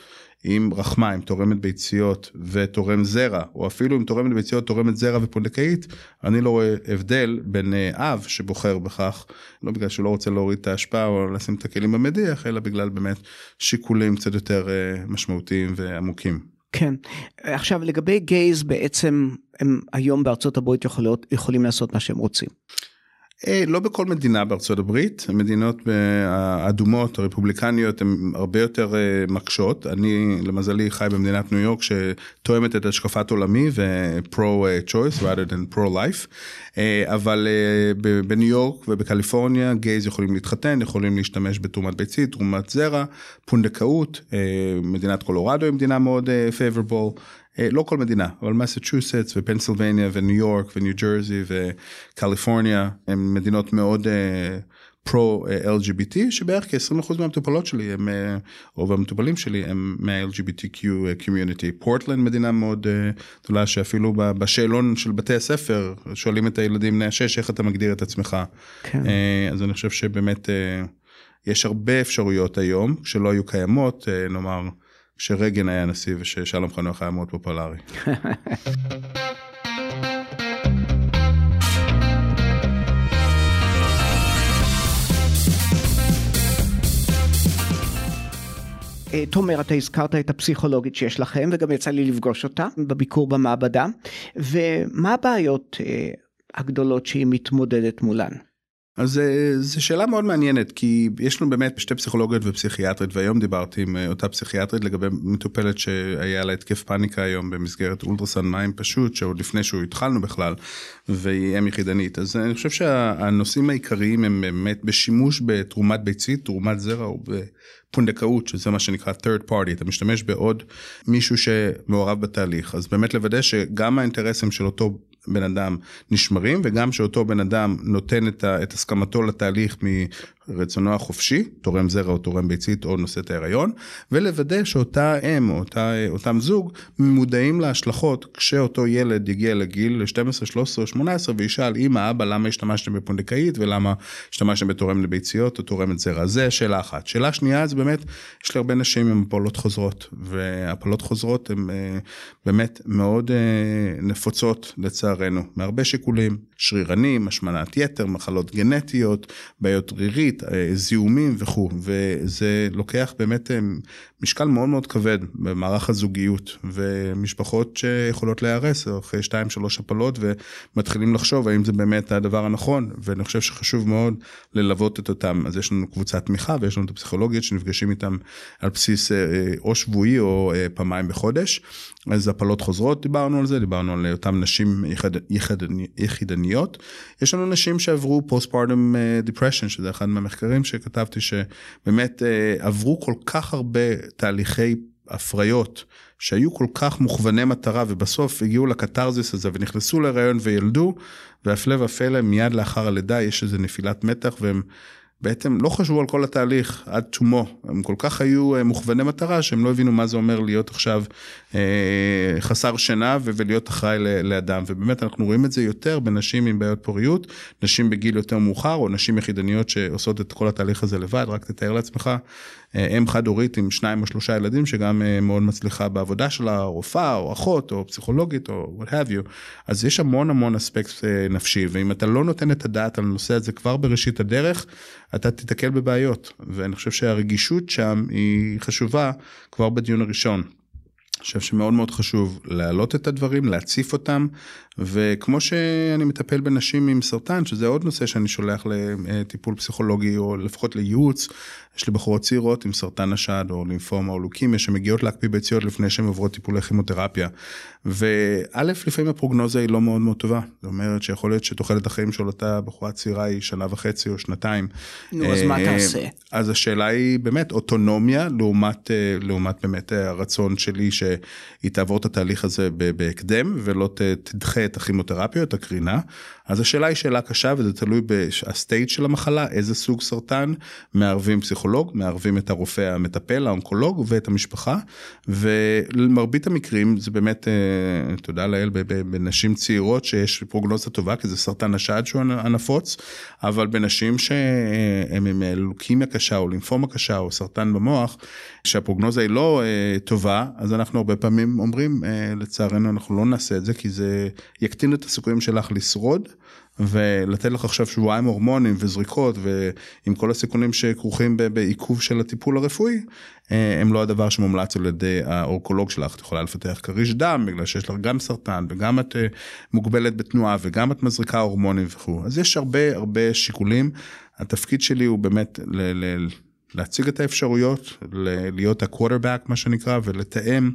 עם רחמה, עם תורמת ביציות ותורם זרע, או אפילו עם תורמת ביציות, תורמת זרע ופונדקאית, אני לא רואה הבדל בין אה, אב שבוחר בכך, לא בגלל שהוא לא רוצה להוריד את ההשפעה או לשים את הכלים במדיח, אלא בגלל באמת שיקולים קצת יותר אה, משמעותיים ועמוקים. כן, עכשיו לגבי גייז בעצם הם היום בארצות הברית יכולות, יכולים לעשות מה שהם רוצים. אה, לא בכל מדינה בארצות הברית, המדינות האדומות הרפובליקניות הן הרבה יותר אה, מקשות. אני למזלי חי במדינת ניו יורק שתואמת את השקפת עולמי ו-pro-choice rather than pro-life. אה, אבל בניו יורק ובקליפורניה gays יכולים להתחתן, יכולים להשתמש בתרומת ביצית, תרומת זרע, פונדקאות, מדינת קולורדו היא מדינה מאוד favorable. אה, לא כל מדינה, אבל מסצ'וסטס ופנסילבניה וניו יורק וניו ג'רזי וקליפורניה הם מדינות מאוד pro uh, LGBT שבערך כ-20% מהמטופלות שלי הם, uh, או המטופלים שלי הם מה-LGBTQ community. פורטלנד מדינה מאוד גדולה שאפילו בשאלון של בתי הספר שואלים את הילדים בני השש איך אתה מגדיר את עצמך. כן. אז אני חושב שבאמת יש הרבה אפשרויות היום שלא היו קיימות, נאמר. כשרגן היה נשיא וששלום חנוך היה מאוד פופולרי. אה, תומר, אתה הזכרת את הפסיכולוגית שיש לכם, וגם יצא לי לפגוש אותה בביקור במעבדה, ומה הבעיות אה, הגדולות שהיא מתמודדת מולן? אז אה, זו שאלה מאוד מעניינת כי יש לנו באמת שתי פסיכולוגיות ופסיכיאטרית והיום דיברתי עם אה, אותה פסיכיאטרית לגבי מטופלת שהיה לה התקף פאניקה היום במסגרת אולטרסן מים פשוט שעוד לפני שהוא התחלנו בכלל והיא אם יחידנית. אז אני חושב שהנושאים העיקריים הם באמת בשימוש בתרומת ביצית תרומת זרע או בפונדקאות שזה מה שנקרא third party. אתה משתמש בעוד מישהו שמעורב בתהליך. אז באמת לוודא שגם האינטרסים של אותו בן אדם נשמרים וגם שאותו בן אדם נותן את, ה, את הסכמתו לתהליך רצונו החופשי, תורם זרע או תורם ביצית או נושא את ההיריון, ולוודא שאותה אם או אותה, אותם זוג מודעים להשלכות כשאותו ילד יגיע לגיל 12, 13 18 וישאל אמא, אבא, למה השתמשתם בפונדקאית ולמה השתמשתם בתורם לביציות או תורמת זרע. זה שאלה אחת. שאלה שנייה זה באמת, יש לי הרבה נשים עם הפלות חוזרות, והפלות חוזרות הן אה, באמת מאוד אה, נפוצות לצערנו, מהרבה שיקולים, שרירנים, השמנת יתר, מחלות גנטיות, בעיות רירית, אה, זיהומים וכו', וזה לוקח באמת משקל מאוד מאוד כבד במערך הזוגיות, ומשפחות שיכולות להיהרס אחרי 2-3 הפלות ומתחילים לחשוב האם זה באמת הדבר הנכון, ואני חושב שחשוב מאוד ללוות את אותם, אז יש לנו קבוצת תמיכה ויש לנו את הפסיכולוגיות שנפגשים איתם על בסיס או שבועי או פעמיים בחודש. אז הפלות חוזרות דיברנו על זה, דיברנו על אותם נשים יחד, יחד, יחידניות. יש לנו נשים שעברו postpartum depression, שזה אחד מהמחקרים שכתבתי שבאמת עברו כל כך הרבה תהליכי הפריות שהיו כל כך מוכווני מטרה ובסוף הגיעו לקתרזיס הזה ונכנסו להיריון וילדו והפלא ופלא מיד לאחר הלידה יש איזה נפילת מתח והם בעצם לא חשבו על כל התהליך עד תומו, הם כל כך היו אה, מוכווני מטרה שהם לא הבינו מה זה אומר להיות עכשיו אה, חסר שינה ולהיות אחראי לאדם, ובאמת אנחנו רואים את זה יותר בנשים עם בעיות פוריות, נשים בגיל יותר מאוחר או נשים יחידניות שעושות את כל התהליך הזה לבד, רק תתאר לעצמך אם חד הורית עם שניים או שלושה ילדים שגם אה, מאוד מצליחה בעבודה שלה, רופאה או אחות או פסיכולוגית או what have you, אז יש המון המון אספקט אה, נפשי ואם אתה לא נותן את הדעת על הנושא הזה כבר בראשית הדרך, אתה תיתקל בבעיות ואני חושב שהרגישות שם היא חשובה כבר בדיון הראשון. אני חושב שמאוד מאוד חשוב להעלות את הדברים, להציף אותם, וכמו שאני מטפל בנשים עם סרטן, שזה עוד נושא שאני שולח לטיפול פסיכולוגי או לפחות לייעוץ, יש לי בחורות צעירות עם סרטן השד או לימפומה או לוקימיה שמגיעות להקפיא ביציות לפני שהן עוברות טיפולי כימותרפיה. וא', לפעמים הפרוגנוזה היא לא מאוד מאוד טובה. זאת אומרת שיכול להיות שתוחלת החיים של אותה בחורה צעירה היא שנה וחצי או שנתיים. נו, אז מה אה, תעשה? אז השאלה היא באמת אוטונומיה לעומת, אה, לעומת באמת הרצון שלי שהיא תעבור את התהליך הזה בהקדם ולא תדחה את הכימותרפיה, את הקרינה. אז השאלה היא שאלה קשה וזה תלוי ב state של המחלה, איזה סוג סרטן, מערבים פסיכולוג, מערבים את הרופא המטפל, האונקולוג ואת המשפחה, ולמרבית המקרים זה באמת, אה, תודה לאל, בנשים צעירות שיש פרוגנוזה טובה, כי זה סרטן השד שהוא הנפוץ, אבל בנשים שהם עם לוקימיה קשה או לימפומה קשה או סרטן במוח, שהפרוגנוזה היא לא אה, טובה, אז אנחנו הרבה פעמים אומרים, אה, לצערנו אנחנו לא נעשה את זה, כי זה יקטין את הסיכויים שלך לשרוד. ולתת לך עכשיו שבועיים הורמונים וזריקות ועם כל הסיכונים שכרוכים בעיכוב של הטיפול הרפואי, אה, הם לא הדבר שמומלץ על ידי האורקולוג שלך. את יכולה לפתח כריש דם בגלל שיש לך גם סרטן וגם את אה, מוגבלת בתנועה וגם את מזריקה הורמונים וכו'. אז יש הרבה הרבה שיקולים. התפקיד שלי הוא באמת להציג את האפשרויות, להיות הקווטרבק מה שנקרא ולתאם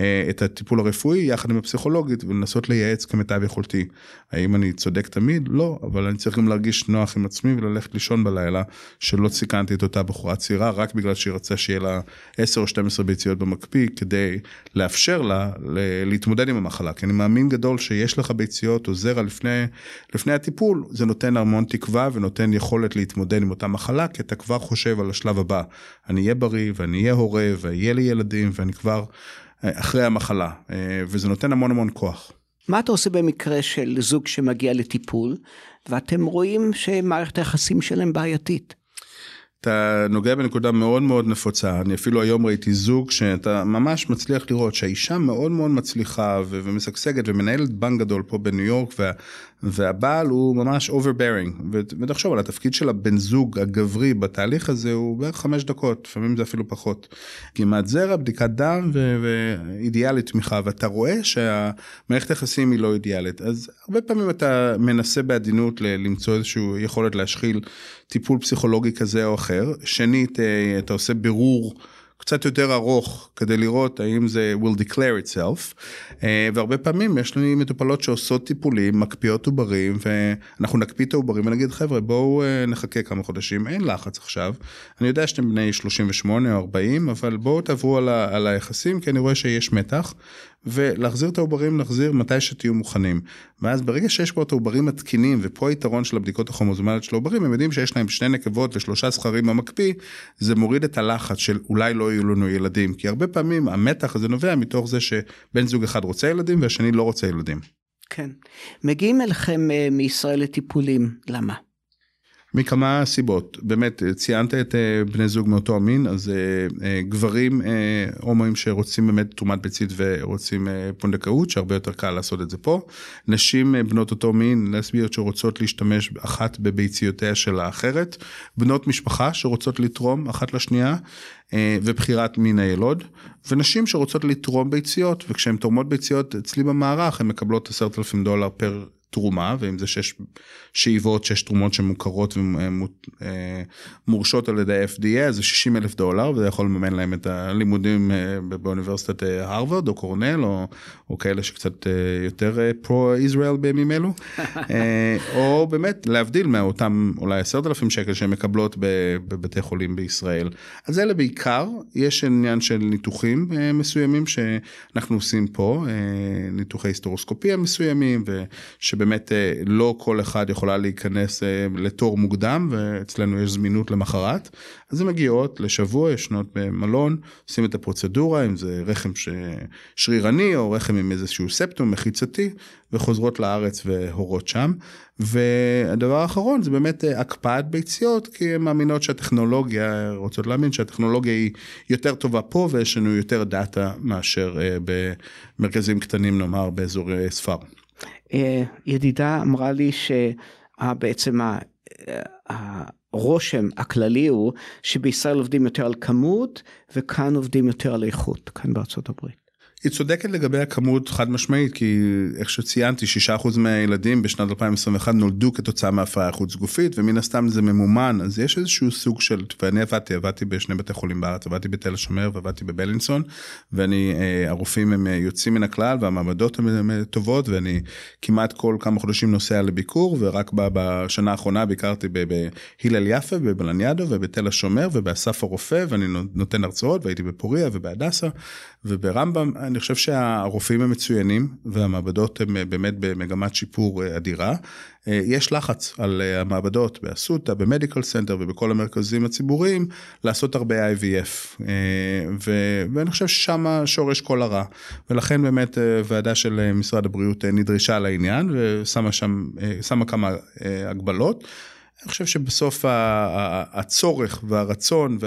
אה, את הטיפול הרפואי יחד עם הפסיכולוגית ולנסות לייעץ כמיטב יכולתי. האם אני צודק תמיד? לא, אבל אני צריך גם להרגיש נוח עם עצמי וללכת לישון בלילה שלא סיכנתי את אותה בחורה צעירה רק בגלל שהיא רצה שיהיה לה 10 או 12 ביציות במקפיא כדי לאפשר לה להתמודד עם המחלה. כי אני מאמין גדול שיש לך ביציות או זרע לפני, לפני הטיפול, זה נותן המון תקווה ונותן יכולת להתמודד עם אותה מחלה כי אתה כבר חושב על השלב הבא. אני אהיה בריא ואני אהיה הורה ויהיה לי ילדים ואני כבר אה, אחרי המחלה, אה, וזה נותן המון המון כוח. מה אתה עושה במקרה של זוג שמגיע לטיפול ואתם רואים שמערכת היחסים שלהם בעייתית? אתה נוגע בנקודה מאוד מאוד נפוצה, אני אפילו היום ראיתי זוג שאתה ממש מצליח לראות שהאישה מאוד מאוד מצליחה ו- ומשגשגת ומנהלת בנק גדול פה בניו יורק וה- והבעל הוא ממש overbearing ותחשוב על התפקיד של הבן זוג הגברי בתהליך הזה הוא בערך חמש דקות לפעמים זה אפילו פחות. כמעט זרע בדיקת דם ואידיאלית תמיכה ואתה רואה שהמערכת היחסים היא לא אידיאלית אז הרבה פעמים אתה מנסה בעדינות למצוא איזשהו יכולת להשחיל טיפול פסיכולוגי כזה או אחר שנית אה, אתה עושה בירור. קצת יותר ארוך כדי לראות האם זה will declare itself. אה, והרבה פעמים יש לי מטופלות שעושות טיפולים מקפיאות עוברים ואנחנו נקפיא את העוברים ונגיד חבר'ה בואו אה, נחכה כמה חודשים אין לחץ עכשיו. אני יודע שאתם בני 38 או 40 אבל בואו תעברו על, ה, על היחסים כי אני רואה שיש מתח ולהחזיר את העוברים, להחזיר מתי שתהיו מוכנים. ואז ברגע שיש פה את העוברים התקינים, ופה היתרון של הבדיקות הכרומוזומליות של העוברים, הם יודעים שיש להם שני נקבות ושלושה זכרים במקפיא, זה מוריד את הלחץ של אולי לא יהיו לנו ילדים. כי הרבה פעמים המתח הזה נובע מתוך זה שבן זוג אחד רוצה ילדים והשני לא רוצה ילדים. כן. מגיעים אליכם אה, מישראל לטיפולים, למה? מכמה סיבות, באמת ציינת את אה, בני זוג מאותו המין, אז אה, אה, גברים הומואים שרוצים באמת תרומת ביצית ורוצים פונדקאות, שהרבה יותר קל לעשות את זה פה, נשים בנות אותו מין, לסביות שרוצות להשתמש אחת בביציותיה של האחרת, בנות משפחה שרוצות לתרום אחת לשנייה, ובחירת מין הילוד, ונשים שרוצות לתרום ביציות, וכשהן תורמות ביציות אצלי במערך הן מקבלות עשרת אלפים דולר פר תרומה, ואם זה שש שאיבות, שש תרומות שמוכרות ומורשות על ידי FDA, זה 60 אלף דולר, וזה יכול לממן להם את הלימודים אה, באוניברסיטת אה, הרווארד או קורנל, או, או כאלה שקצת אה, יותר פרו-ישראל בימים אלו, או באמת להבדיל מאותם אולי עשרת אלפים שקל שהן מקבלות בבתי חולים בישראל. אז אלה בעיקר, יש עניין של ניתוחים מסוימים שאנחנו עושים פה, ניתוחי היסטורוסקופיה מסוימים, וש... שבאמת אה, לא כל אחד יכולה להיכנס אה, לתור מוקדם ואצלנו יש זמינות למחרת. אז הן מגיעות לשבוע, ישנות במלון, עושים את הפרוצדורה, אם זה רחם שרירני או רחם עם איזשהו ספטום מחיצתי, וחוזרות לארץ והורות שם. והדבר האחרון זה באמת אה, הקפאת ביציות, כי הן מאמינות שהטכנולוגיה, רוצות להאמין שהטכנולוגיה היא יותר טובה פה ויש לנו יותר דאטה מאשר במרכזים קטנים נאמר באזורי ספר. אה, ידידה אמרה לי שבעצם הרושם הכללי הוא שבישראל עובדים יותר על כמות וכאן עובדים יותר על איכות, כאן בארצות הברית. היא צודקת לגבי הכמות חד משמעית כי איך שציינתי 6% מהילדים בשנת 2021 נולדו כתוצאה מהפריה חוץ גופית ומן הסתם זה ממומן אז יש איזשהו סוג של ואני עבדתי עבדתי בשני בתי חולים בארץ עבדתי בתל השומר ועבדתי בבלינסון ואני אה, הרופאים הם אה, יוצאים מן הכלל והמעמדות הן אה, טובות ואני כמעט כל כמה חודשים נוסע לביקור ורק בשנה האחרונה ביקרתי בהלל יפה בלניאדו ובתל השומר ובאסף הרופא ואני נותן הרצאות והייתי בפוריה ובהדסה וברמב"ם. אני חושב שהרופאים הם מצוינים והמעבדות הם אה, באמת במגמת שיפור אה, אדירה. אה, יש לחץ על המעבדות באסותא, ב medical center ובכל המרכזים הציבוריים לעשות הרבה IVF. ו... ואני חושב ששם שורש כל הרע. ולכן באמת ועדה של משרד הבריאות נדרשה לעניין ושמה שם, שמה כמה הגבלות. אני חושב שבסוף הצורך והרצון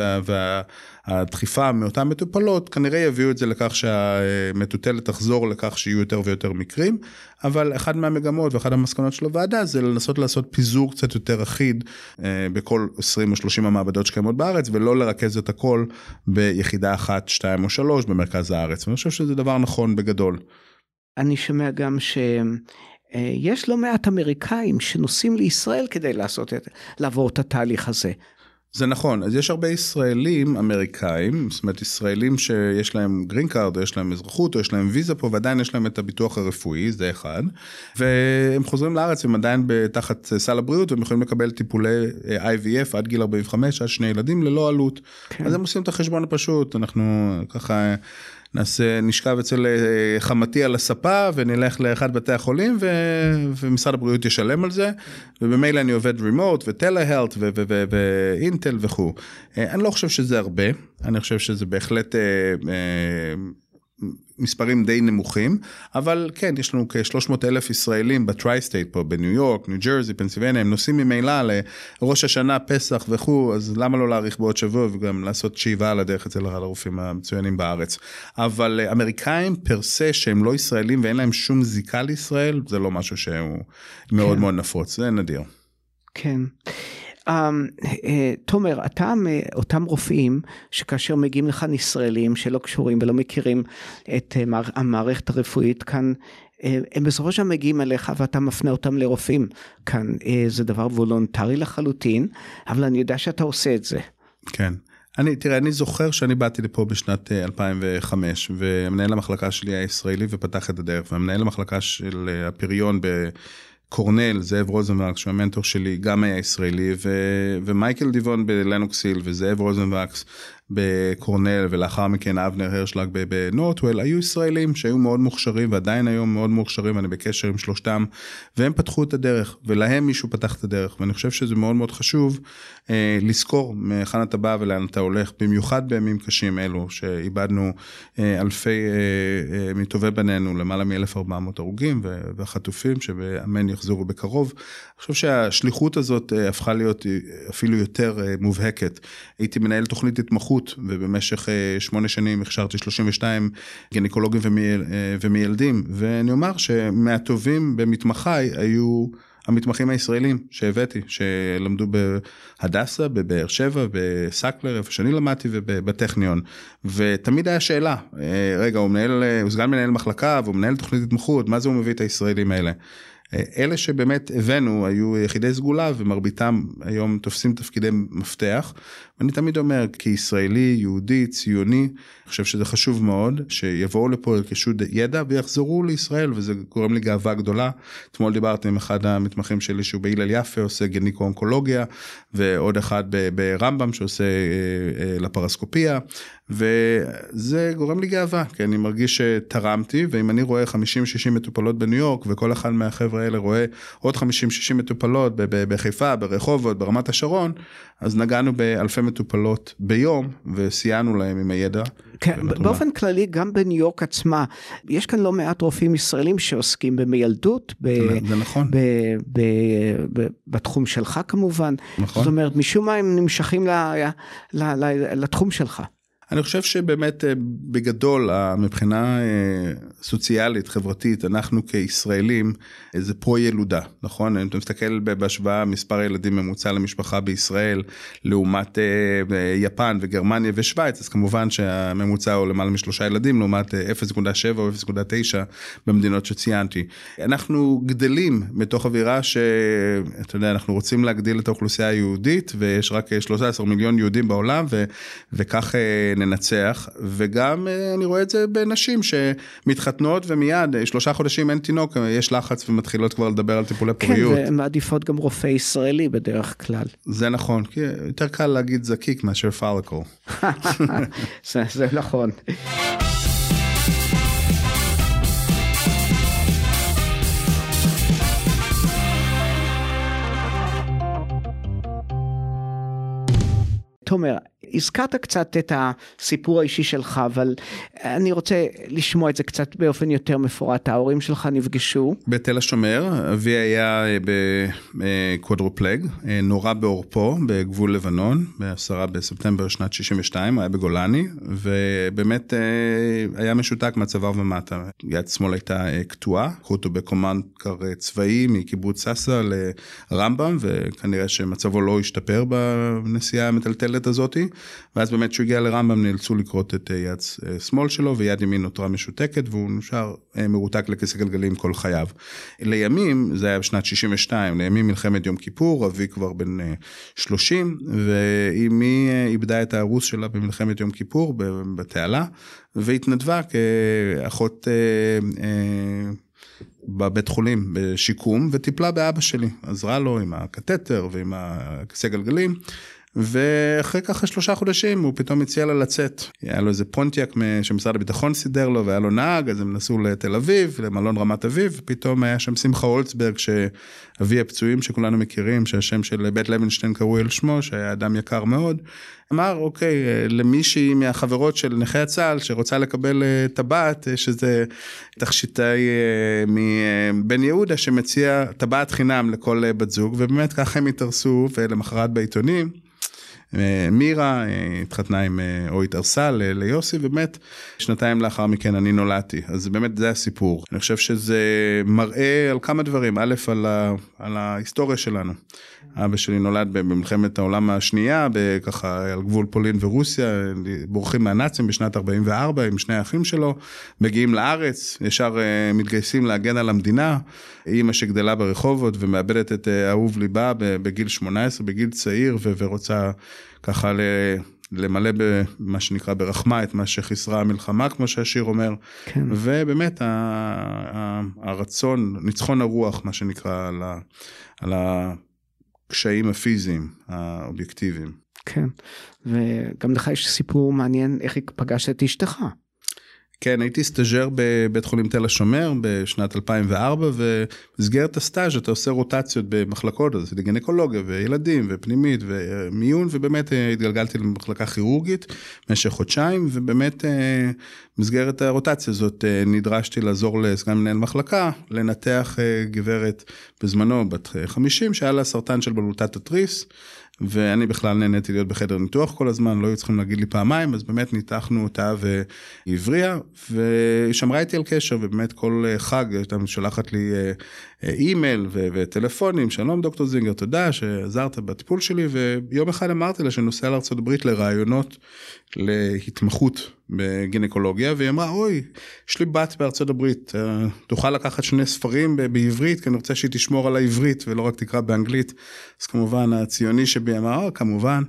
והדחיפה מאותן מטופלות כנראה יביאו את זה לכך שהמטוטלת תחזור לכך שיהיו יותר ויותר מקרים, אבל אחת מהמגמות ואחת המסקנות של הוועדה זה לנסות לעשות פיזור קצת יותר אחיד אה, בכל 20 או 30 המעבדות שקיימות בארץ ולא לרכז את הכל ביחידה אחת, שתיים או שלוש במרכז הארץ, ואני חושב שזה דבר נכון בגדול. אני שומע גם ש... אה, יש לא מעט אמריקאים שנוסעים לישראל כדי לעשות את, לעבור את התהליך הזה. זה נכון, אז יש הרבה ישראלים אמריקאים, זאת אומרת ישראלים שיש להם green card, או יש להם אזרחות, או יש להם ויזה פה, ועדיין יש להם את הביטוח הרפואי, זה אחד. והם חוזרים לארץ, הם עדיין תחת סל הבריאות, והם יכולים לקבל טיפולי אה, IVF עד גיל 45, עד שני ילדים, ללא עלות. כן. אז הם עושים את החשבון הפשוט, אנחנו ככה... נעשה, נשכב אצל אה, חמתי על הספה ונלך לאחד בתי החולים ו, ומשרד הבריאות ישלם על זה ובמילא אני עובד remote ו telehealth ואינטל וכו'. אה, אני לא חושב שזה הרבה, אני חושב שזה בהחלט אה, מספרים די נמוכים, אבל כן, יש לנו כ-300 אלף ישראלים ב tri-state פה, בניו יורק, ניו ג'רזי, פנסילבניה, הם נוסעים ממילא לראש השנה, פסח וכו', אז למה לא להאריך בעוד שבוע וגם לעשות שאיבה על הדרך אצל הרופאים המצוינים בארץ. אבל אה, אמריקאים פר סה שהם לא ישראלים ואין להם שום זיקה לישראל, זה לא משהו שהוא כן. מאוד מאוד נפוץ, זה נדיר. כן. אמ, אה, תומר, אתה מאותם רופאים שכאשר מגיעים לכאן ישראלים שלא קשורים ולא מכירים את אה, המערכת הרפואית כאן, אה, הם בסופו של דבר מגיעים אליך ואתה מפנה אותם לרופאים. כאן זה דבר וולונטרי לחלוטין, אבל אני יודע שאתה עושה את זה. כן. אני, תראה, אני זוכר שאני באתי לפה בשנת 2005, ומנהל המחלקה שלי היה ישראלי ופתח את הדרך, ומנהל המחלקה של הפריון ב... קורנל, זאב רוזנווקס, שהוא המנטור שלי, גם היה ישראלי, ו... ומייקל דיבון בלנוקס היל וזאב רוזנווקס, בקורנל ולאחר מכן אבנר הרשלג בנורת'וול היו ישראלים שהיו מאוד מוכשרים ועדיין היום מאוד מוכשרים אני בקשר עם שלושתם והם פתחו את הדרך ולהם מישהו פתח את הדרך ואני חושב שזה מאוד מאוד חשוב אה, לזכור מהיכן אתה בא ולאן אתה הולך במיוחד בימים קשים אלו שאיבדנו אה, אלפי אה, אה, מטובי בנינו למעלה מ-1400 הרוגים והחטופים שאמן יחזרו בקרוב. אני חושב שהשליחות הזאת אה, הפכה להיות אפילו יותר אה, מובהקת. הייתי מנהל תוכנית התמחות ובמשך שמונה שנים הכשרתי 32 גינקולוגים ומיילדים ואני אומר שמהטובים במתמחיי היו המתמחים הישראלים שהבאתי שלמדו בהדסה בבאר שבע בסקלר איפה שאני למדתי ובטכניון ותמיד היה שאלה רגע הוא מנהל הוא סגן מנהל מחלקה והוא מנהל תוכנית התמחות מה זה הוא מביא את הישראלים האלה. אלה שבאמת הבאנו היו יחידי סגולה ומרביתם היום תופסים תפקידי מפתח. ואני תמיד אומר כישראלי, יהודי, ציוני, אני חושב שזה חשוב מאוד שיבואו לפה, ירכשו ידע ויחזרו לישראל וזה גורם לי גאווה גדולה. אתמול דיברתי עם אחד המתמחים שלי שהוא בהלל יפה עושה גניקו אונקולוגיה ועוד אחד ברמב"ם שעושה אה, אה, לפרסקופיה וזה גורם לי גאווה כי אני מרגיש שתרמתי ואם אני רואה 50-60 מטופלות בניו יורק וכל אחד מהחבר'ה האלה רואה עוד 50-60 מטופלות בחיפה, ברחובות, ברמת השרון, אז נגענו באלפי מטופלות ביום וסייענו להם עם הידע. כן, באופן כללי גם בניו יורק עצמה יש כאן לא מעט רופאים ישראלים שעוסקים במיילדות. ב, זה נכון. ב, ב, ב, בתחום שלך כמובן. נכון. זאת אומרת משום מה הם נמשכים ל, ל, ל, לתחום שלך. אני חושב שבאמת אה, בגדול מבחינה אה, סוציאלית חברתית אנחנו כישראלים זה פרו ילודה נכון אם אתה מסתכל בהשוואה מספר ילדים ממוצע למשפחה בישראל לעומת אה, יפן וגרמניה ושוויץ אז כמובן שהממוצע הוא למעלה משלושה ילדים לעומת 0.7 או 0.9 במדינות שציינתי אנחנו גדלים מתוך אווירה שאתה יודע אנחנו רוצים להגדיל את האוכלוסייה היהודית ויש רק 13 מיליון יהודים בעולם ו, וכך. ננצח וגם אה, אני רואה את זה בנשים שמתחתנות ומיד אה, שלושה חודשים אין תינוק יש לחץ ומתחילות כבר לדבר על טיפולי כן, פוריות. כן ומעדיפות גם רופא ישראלי בדרך כלל. זה נכון כי יותר קל להגיד זקיק מאשר פלקול. זה, זה נכון. תומר, הזכרת קצת את הסיפור האישי שלך, אבל אני רוצה לשמוע את זה קצת באופן יותר מפורט. ההורים שלך נפגשו. בתל השומר, אבי היה בקוודרופלג, נורה בעורפו בגבול לבנון, ב-10 בספטמבר שנת 62, היה בגולני, ובאמת היה משותק מהצוואר ומטה. יד שמאל הייתה קטועה, לקחו אותו בקומנדקר צבאי מקיבוץ סאסא לרמב"ם, וכנראה שמצבו לא השתפר בנסיעה המטלטלת הזאתי. ואז באמת כשהוא הגיע לרמב"ם נאלצו לכרות את אה, יד אה, שמאל שלו ויד ימין נותרה משותקת והוא נשאר אה, מרותק לכיסא גלגלים כל חייו. לימים, זה היה בשנת 62, לימים מלחמת יום כיפור, אבי כבר בן 30 ואימי איבדה את הארוס שלה במלחמת יום כיפור בתעלה והתנדבה כאחות בבית חולים בשיקום וטיפלה באבא שלי, עזרה לו עם הקתטר ועם הכיסא גלגלים. ואחרי ככה שלושה חודשים הוא פתאום הציע לה לצאת. היה לו איזה פונטיאק שמשרד הביטחון סידר לו והיה לו נהג אז הם נסעו לתל אביב למלון רמת אביב פתאום היה שם שמחה הולצברג שאבי הפצועים שכולנו מכירים שהשם של בית לוינשטיין קרוי על שמו שהיה אדם יקר מאוד. אמר אוקיי למישהי מהחברות של נכי הצה"ל שרוצה לקבל אה, טבעת שזה תכשיטאי אה, מבן יהודה שמציע טבעת חינם לכל אה, בת זוג ובאמת ככה הם התארסו ולמחרת בעיתונים. מירה אה, התחתנה עם אה, או התארסה ליוסי ובאמת שנתיים לאחר מכן אני נולדתי. אז באמת זה הסיפור. אני חושב שזה מראה על כמה דברים. א' על, ה, על ההיסטוריה שלנו. אבא שלי נולד במלחמת העולם השנייה ככה על גבול פולין ורוסיה. בורחים מהנאצים בשנת 44 עם שני האחים שלו. מגיעים לארץ ישר אה, מתגייסים להגן על המדינה. אימא שגדלה ברחובות ומאבדת את אהוב ליבה בגיל 18 בגיל צעיר ורוצה ככה ל... למלא במה שנקרא ברחמה את מה שחיסרה המלחמה כמו שהשיר אומר כן. ובאמת הרצון ניצחון הרוח מה שנקרא על, ה, על הקשיים הפיזיים האובייקטיביים. כן, וגם לך יש סיפור מעניין איך פגשת את אשתך. כן, הייתי סטאז'ר בבית חולים תל השומר בשנת 2004, ובמסגרת הסטאז' אתה עושה רוטציות במחלקות, אז גניקולוגיה וילדים ופנימית ומיון, ובאמת התגלגלתי למחלקה כירורגית במשך חודשיים, ובאמת במסגרת הרוטציה הזאת נדרשתי לעזור לסגן מנהל מחלקה, לנתח גברת בזמנו בת 50 שהיה לה סרטן של בלוטת התריס. ואני בכלל נהניתי להיות בחדר ניתוח כל הזמן, לא היו צריכים להגיד לי פעמיים, אז באמת ניתחנו אותה והיא הבריאה, ושמרה איתי על קשר, ובאמת כל חג הייתה שולחת לי אה, אה, אימייל וטלפונים, שלום דוקטור זינגר, תודה שעזרת בטיפול שלי, ויום אחד אמרתי לה שנוסע לארה"ב לרעיונות להתמחות בגינקולוגיה, והיא אמרה, אוי, יש לי בת הברית, אה, תוכל לקחת שני ספרים בעברית, כי אני רוצה שהיא תשמור על העברית ולא רק תקרא באנגלית. אז כמובן הציוני שבי אמר, כמובן.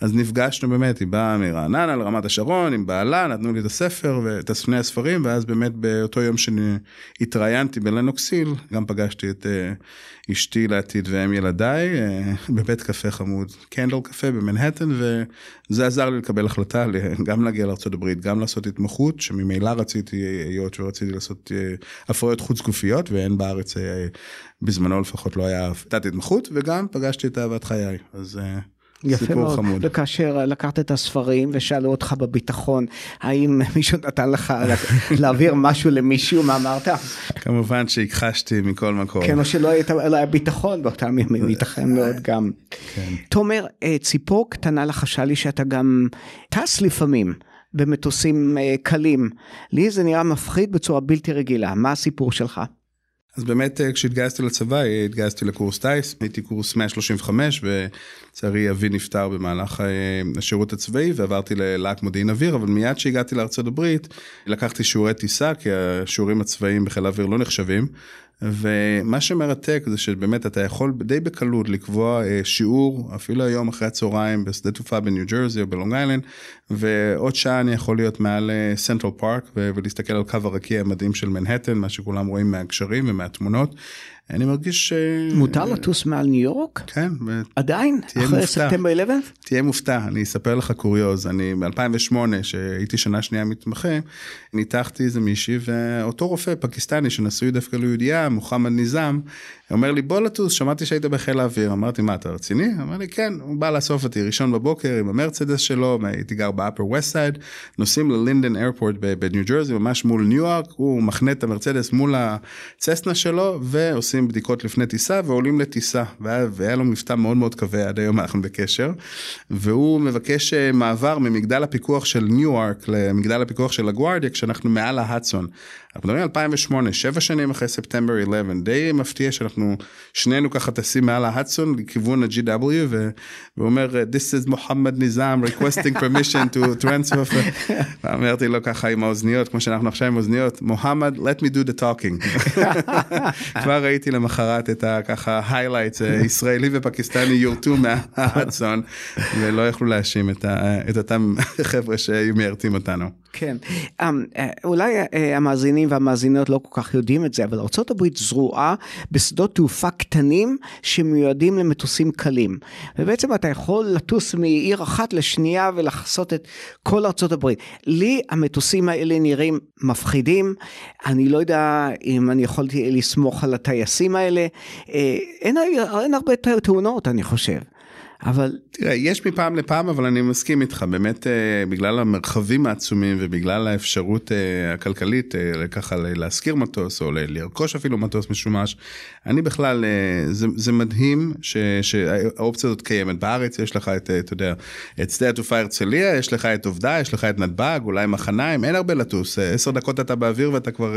אז נפגשנו באמת, היא באה מרעננה לרמת השרון עם בעלה, נתנו לי את הספר ואת שני הספרים, ואז באמת באותו יום שאני התראיינתי בלנוקסיל, גם פגשתי את uh, אשתי לעתיד ואם ילדיי, uh, בבית קפה חמוד, קנדל קפה במנהטן, וזה עזר לי לקבל החלטה גם להגיע לארה"ב, גם לעשות התמחות, שממילא רציתי, היות ורציתי לעשות uh, הפריות חוץ גופיות, ואין בארץ, בזמנו לפחות לא היה תת התמחות, וגם פגשתי את אהבת חיי, אז... יפה מאוד, חמוד. וכאשר לקחת את הספרים ושאלו אותך בביטחון, האם מישהו נתן לך להעביר משהו למישהו, מה אמרת? כמובן שהכחשתי מכל מקום. כן, או שלא היית, לא היה ביטחון באותם ימים, ייתכן מאוד גם. כן. תומר, אה, ציפור קטנה לחשה לי שאתה גם טס לפעמים. במטוסים אה, קלים. לי זה נראה מפחיד בצורה בלתי רגילה, מה הסיפור שלך? אז באמת אה, כשהתגייסתי לצבא התגייסתי לקורס טיס, הייתי קורס 135 ולצערי אבי נפטר במהלך אה, השירות הצבאי ועברתי ללהק מודיעין אוויר, אבל מיד כשהגעתי לארצות הברית לקחתי שיעורי טיסה כי השיעורים הצבאיים בחיל האוויר לא נחשבים. ומה שמרתק זה שבאמת אתה יכול די בקלות לקבוע אה, שיעור אפילו היום אחרי הצהריים בשדה תעופה בניו ג'רזי או בלונג איילנד ועוד שעה אני יכול להיות מעל סנטרל פארק ולהסתכל על קו הרקיע המדהים של מנהטן מה שכולם רואים מהגשרים ומהתמונות אני מרגיש ש... מותר לטוס מעל ניו יורק? כן. עדיין? אחרי ספטמבר 11? תהיה מופתע, אני אספר לך קוריוז. אני ב-2008, שהייתי שנה שנייה מתמחה, ניתחתי איזה מישהי, ואותו רופא פקיסטני שנשוי דווקא ליהודייה, מוחמד ניזם, אומר לי בוא לטוס, שמעתי שהיית בחיל האוויר. אמרתי מה אתה רציני? אמר לי כן, הוא בא לאסוף אותי ראשון בבוקר עם המרצדס שלו, הייתי גר באפר ווסט סייד, נוסעים ללינדן airport בניו ג'רזי, ממש מול ניו יורק, הוא מחנה את המרצדס מול הססנה שלו, ועושים עושים בדיקות לפני טיסה ועולים לטיסה והיה, והיה לו מבטא מאוד מאוד כבד עד היום אנחנו בקשר והוא מבקש אה, מעבר ממגדל הפיקוח של ניו-ארק למגדל הפיקוח של לה גוארדיה כשאנחנו מעל ההדסון. אנחנו מדברים על 2008 שבע שנים אחרי ספטמבר 11 די מפתיע שאנחנו שנינו ככה טסים מעל ההדסון לכיוון ה-GW והוא אומר this is מוחמד ניזם requesting permission to transfer. ואמרתי לו ככה עם האוזניות כמו שאנחנו עכשיו עם אוזניות מוחמד let me do the talking. כבר ראיתי למחרת את הככה highlights אה, ישראלי ופקיסטני יורטו מההדסון ולא יכלו להאשים את אותם חבר'ה שהיו מיירטים אותנו. כן, אמ, אה, אולי אה, המאזינים והמאזינות לא כל כך יודעים את זה, אבל ארה"ב זרועה בשדות תעופה קטנים שמיועדים למטוסים קלים. ובעצם אתה יכול לטוס מעיר אחת לשנייה ולחסות את כל ארה"ב. לי המטוסים האלה נראים מפחידים, אני לא יודע אם אני יכולתי לסמוך על הטייסים האלה, אה, אין, אין הרבה תאונות אני חושב. אבל תראה יש מפעם לפעם אבל אני מסכים איתך. באמת אה, בגלל המרחבים העצומים ובגלל האפשרות אה, הכלכלית אה, ככה להשכיר מטוס או לרכוש אפילו מטוס משומש אני בכלל זה, זה מדהים ש, שהאופציה הזאת קיימת. בארץ יש לך את אתה יודע את שדה התעופה הרצליה יש לך את עובדה יש לך את נתב"ג אולי מחניים אין הרבה לטוס. עשר דקות אתה באוויר ואתה כבר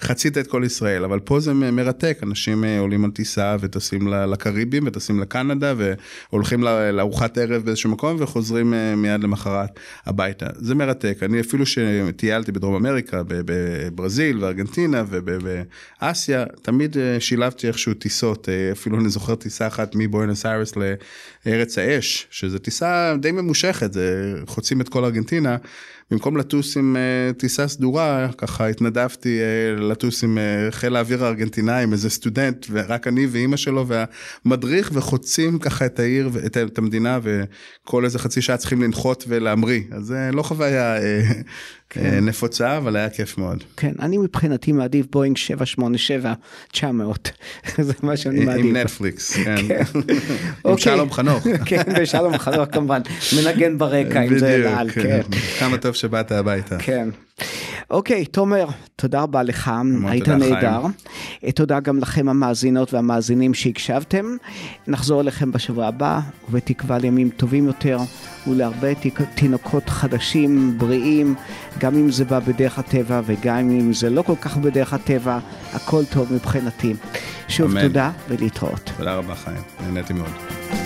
חצית את כל ישראל. אבל פה זה מרתק. אנשים עולים על טיסה וטסים לקריבים וטסים לקנדה. ו... הולכים לארוחת ערב באיזשהו מקום וחוזרים אה, מיד למחרת הביתה. זה מרתק. אני אפילו שטיילתי בדרום אמריקה, בברזיל וארגנטינה ובאסיה, תמיד אה, שילבתי איכשהו טיסות, אה, אפילו אני זוכר טיסה אחת מבואנוס איירס לארץ האש, שזו טיסה די ממושכת, זה חוצים את כל ארגנטינה. במקום לטוס עם uh, טיסה סדורה, ככה התנדבתי uh, לטוס עם uh, חיל האוויר הארגנטינאי, עם איזה סטודנט, ורק אני ואימא שלו והמדריך, וחוצים ככה את העיר, את, את המדינה, וכל איזה חצי שעה צריכים לנחות ולהמריא. אז זה uh, לא חוויה uh, כן. נפוצה, אבל היה כיף מאוד. כן, אני מבחינתי מעדיף בואינג 787-900, זה מה שאני מעדיף. עם נטפליקס, כן. כן. עם אוקיי. שלום חנוך. כן, ושלום חנוך כמובן, מנגן ברקע, אם זה לאל, כן. כמה טוב שבאת הביתה. כן. אוקיי, תומר, תודה רבה לך, היית נהדר. אה, תודה גם לכם המאזינות והמאזינים שהקשבתם. נחזור אליכם בשבוע הבא, ובתקווה לימים טובים יותר, ולהרבה תינוקות חדשים, בריאים, גם אם זה בא בדרך הטבע וגם אם זה לא כל כך בדרך הטבע, הכל טוב מבחינתי. שוב אמן. תודה ולהתראות. תודה רבה חיים, נהניתי מאוד.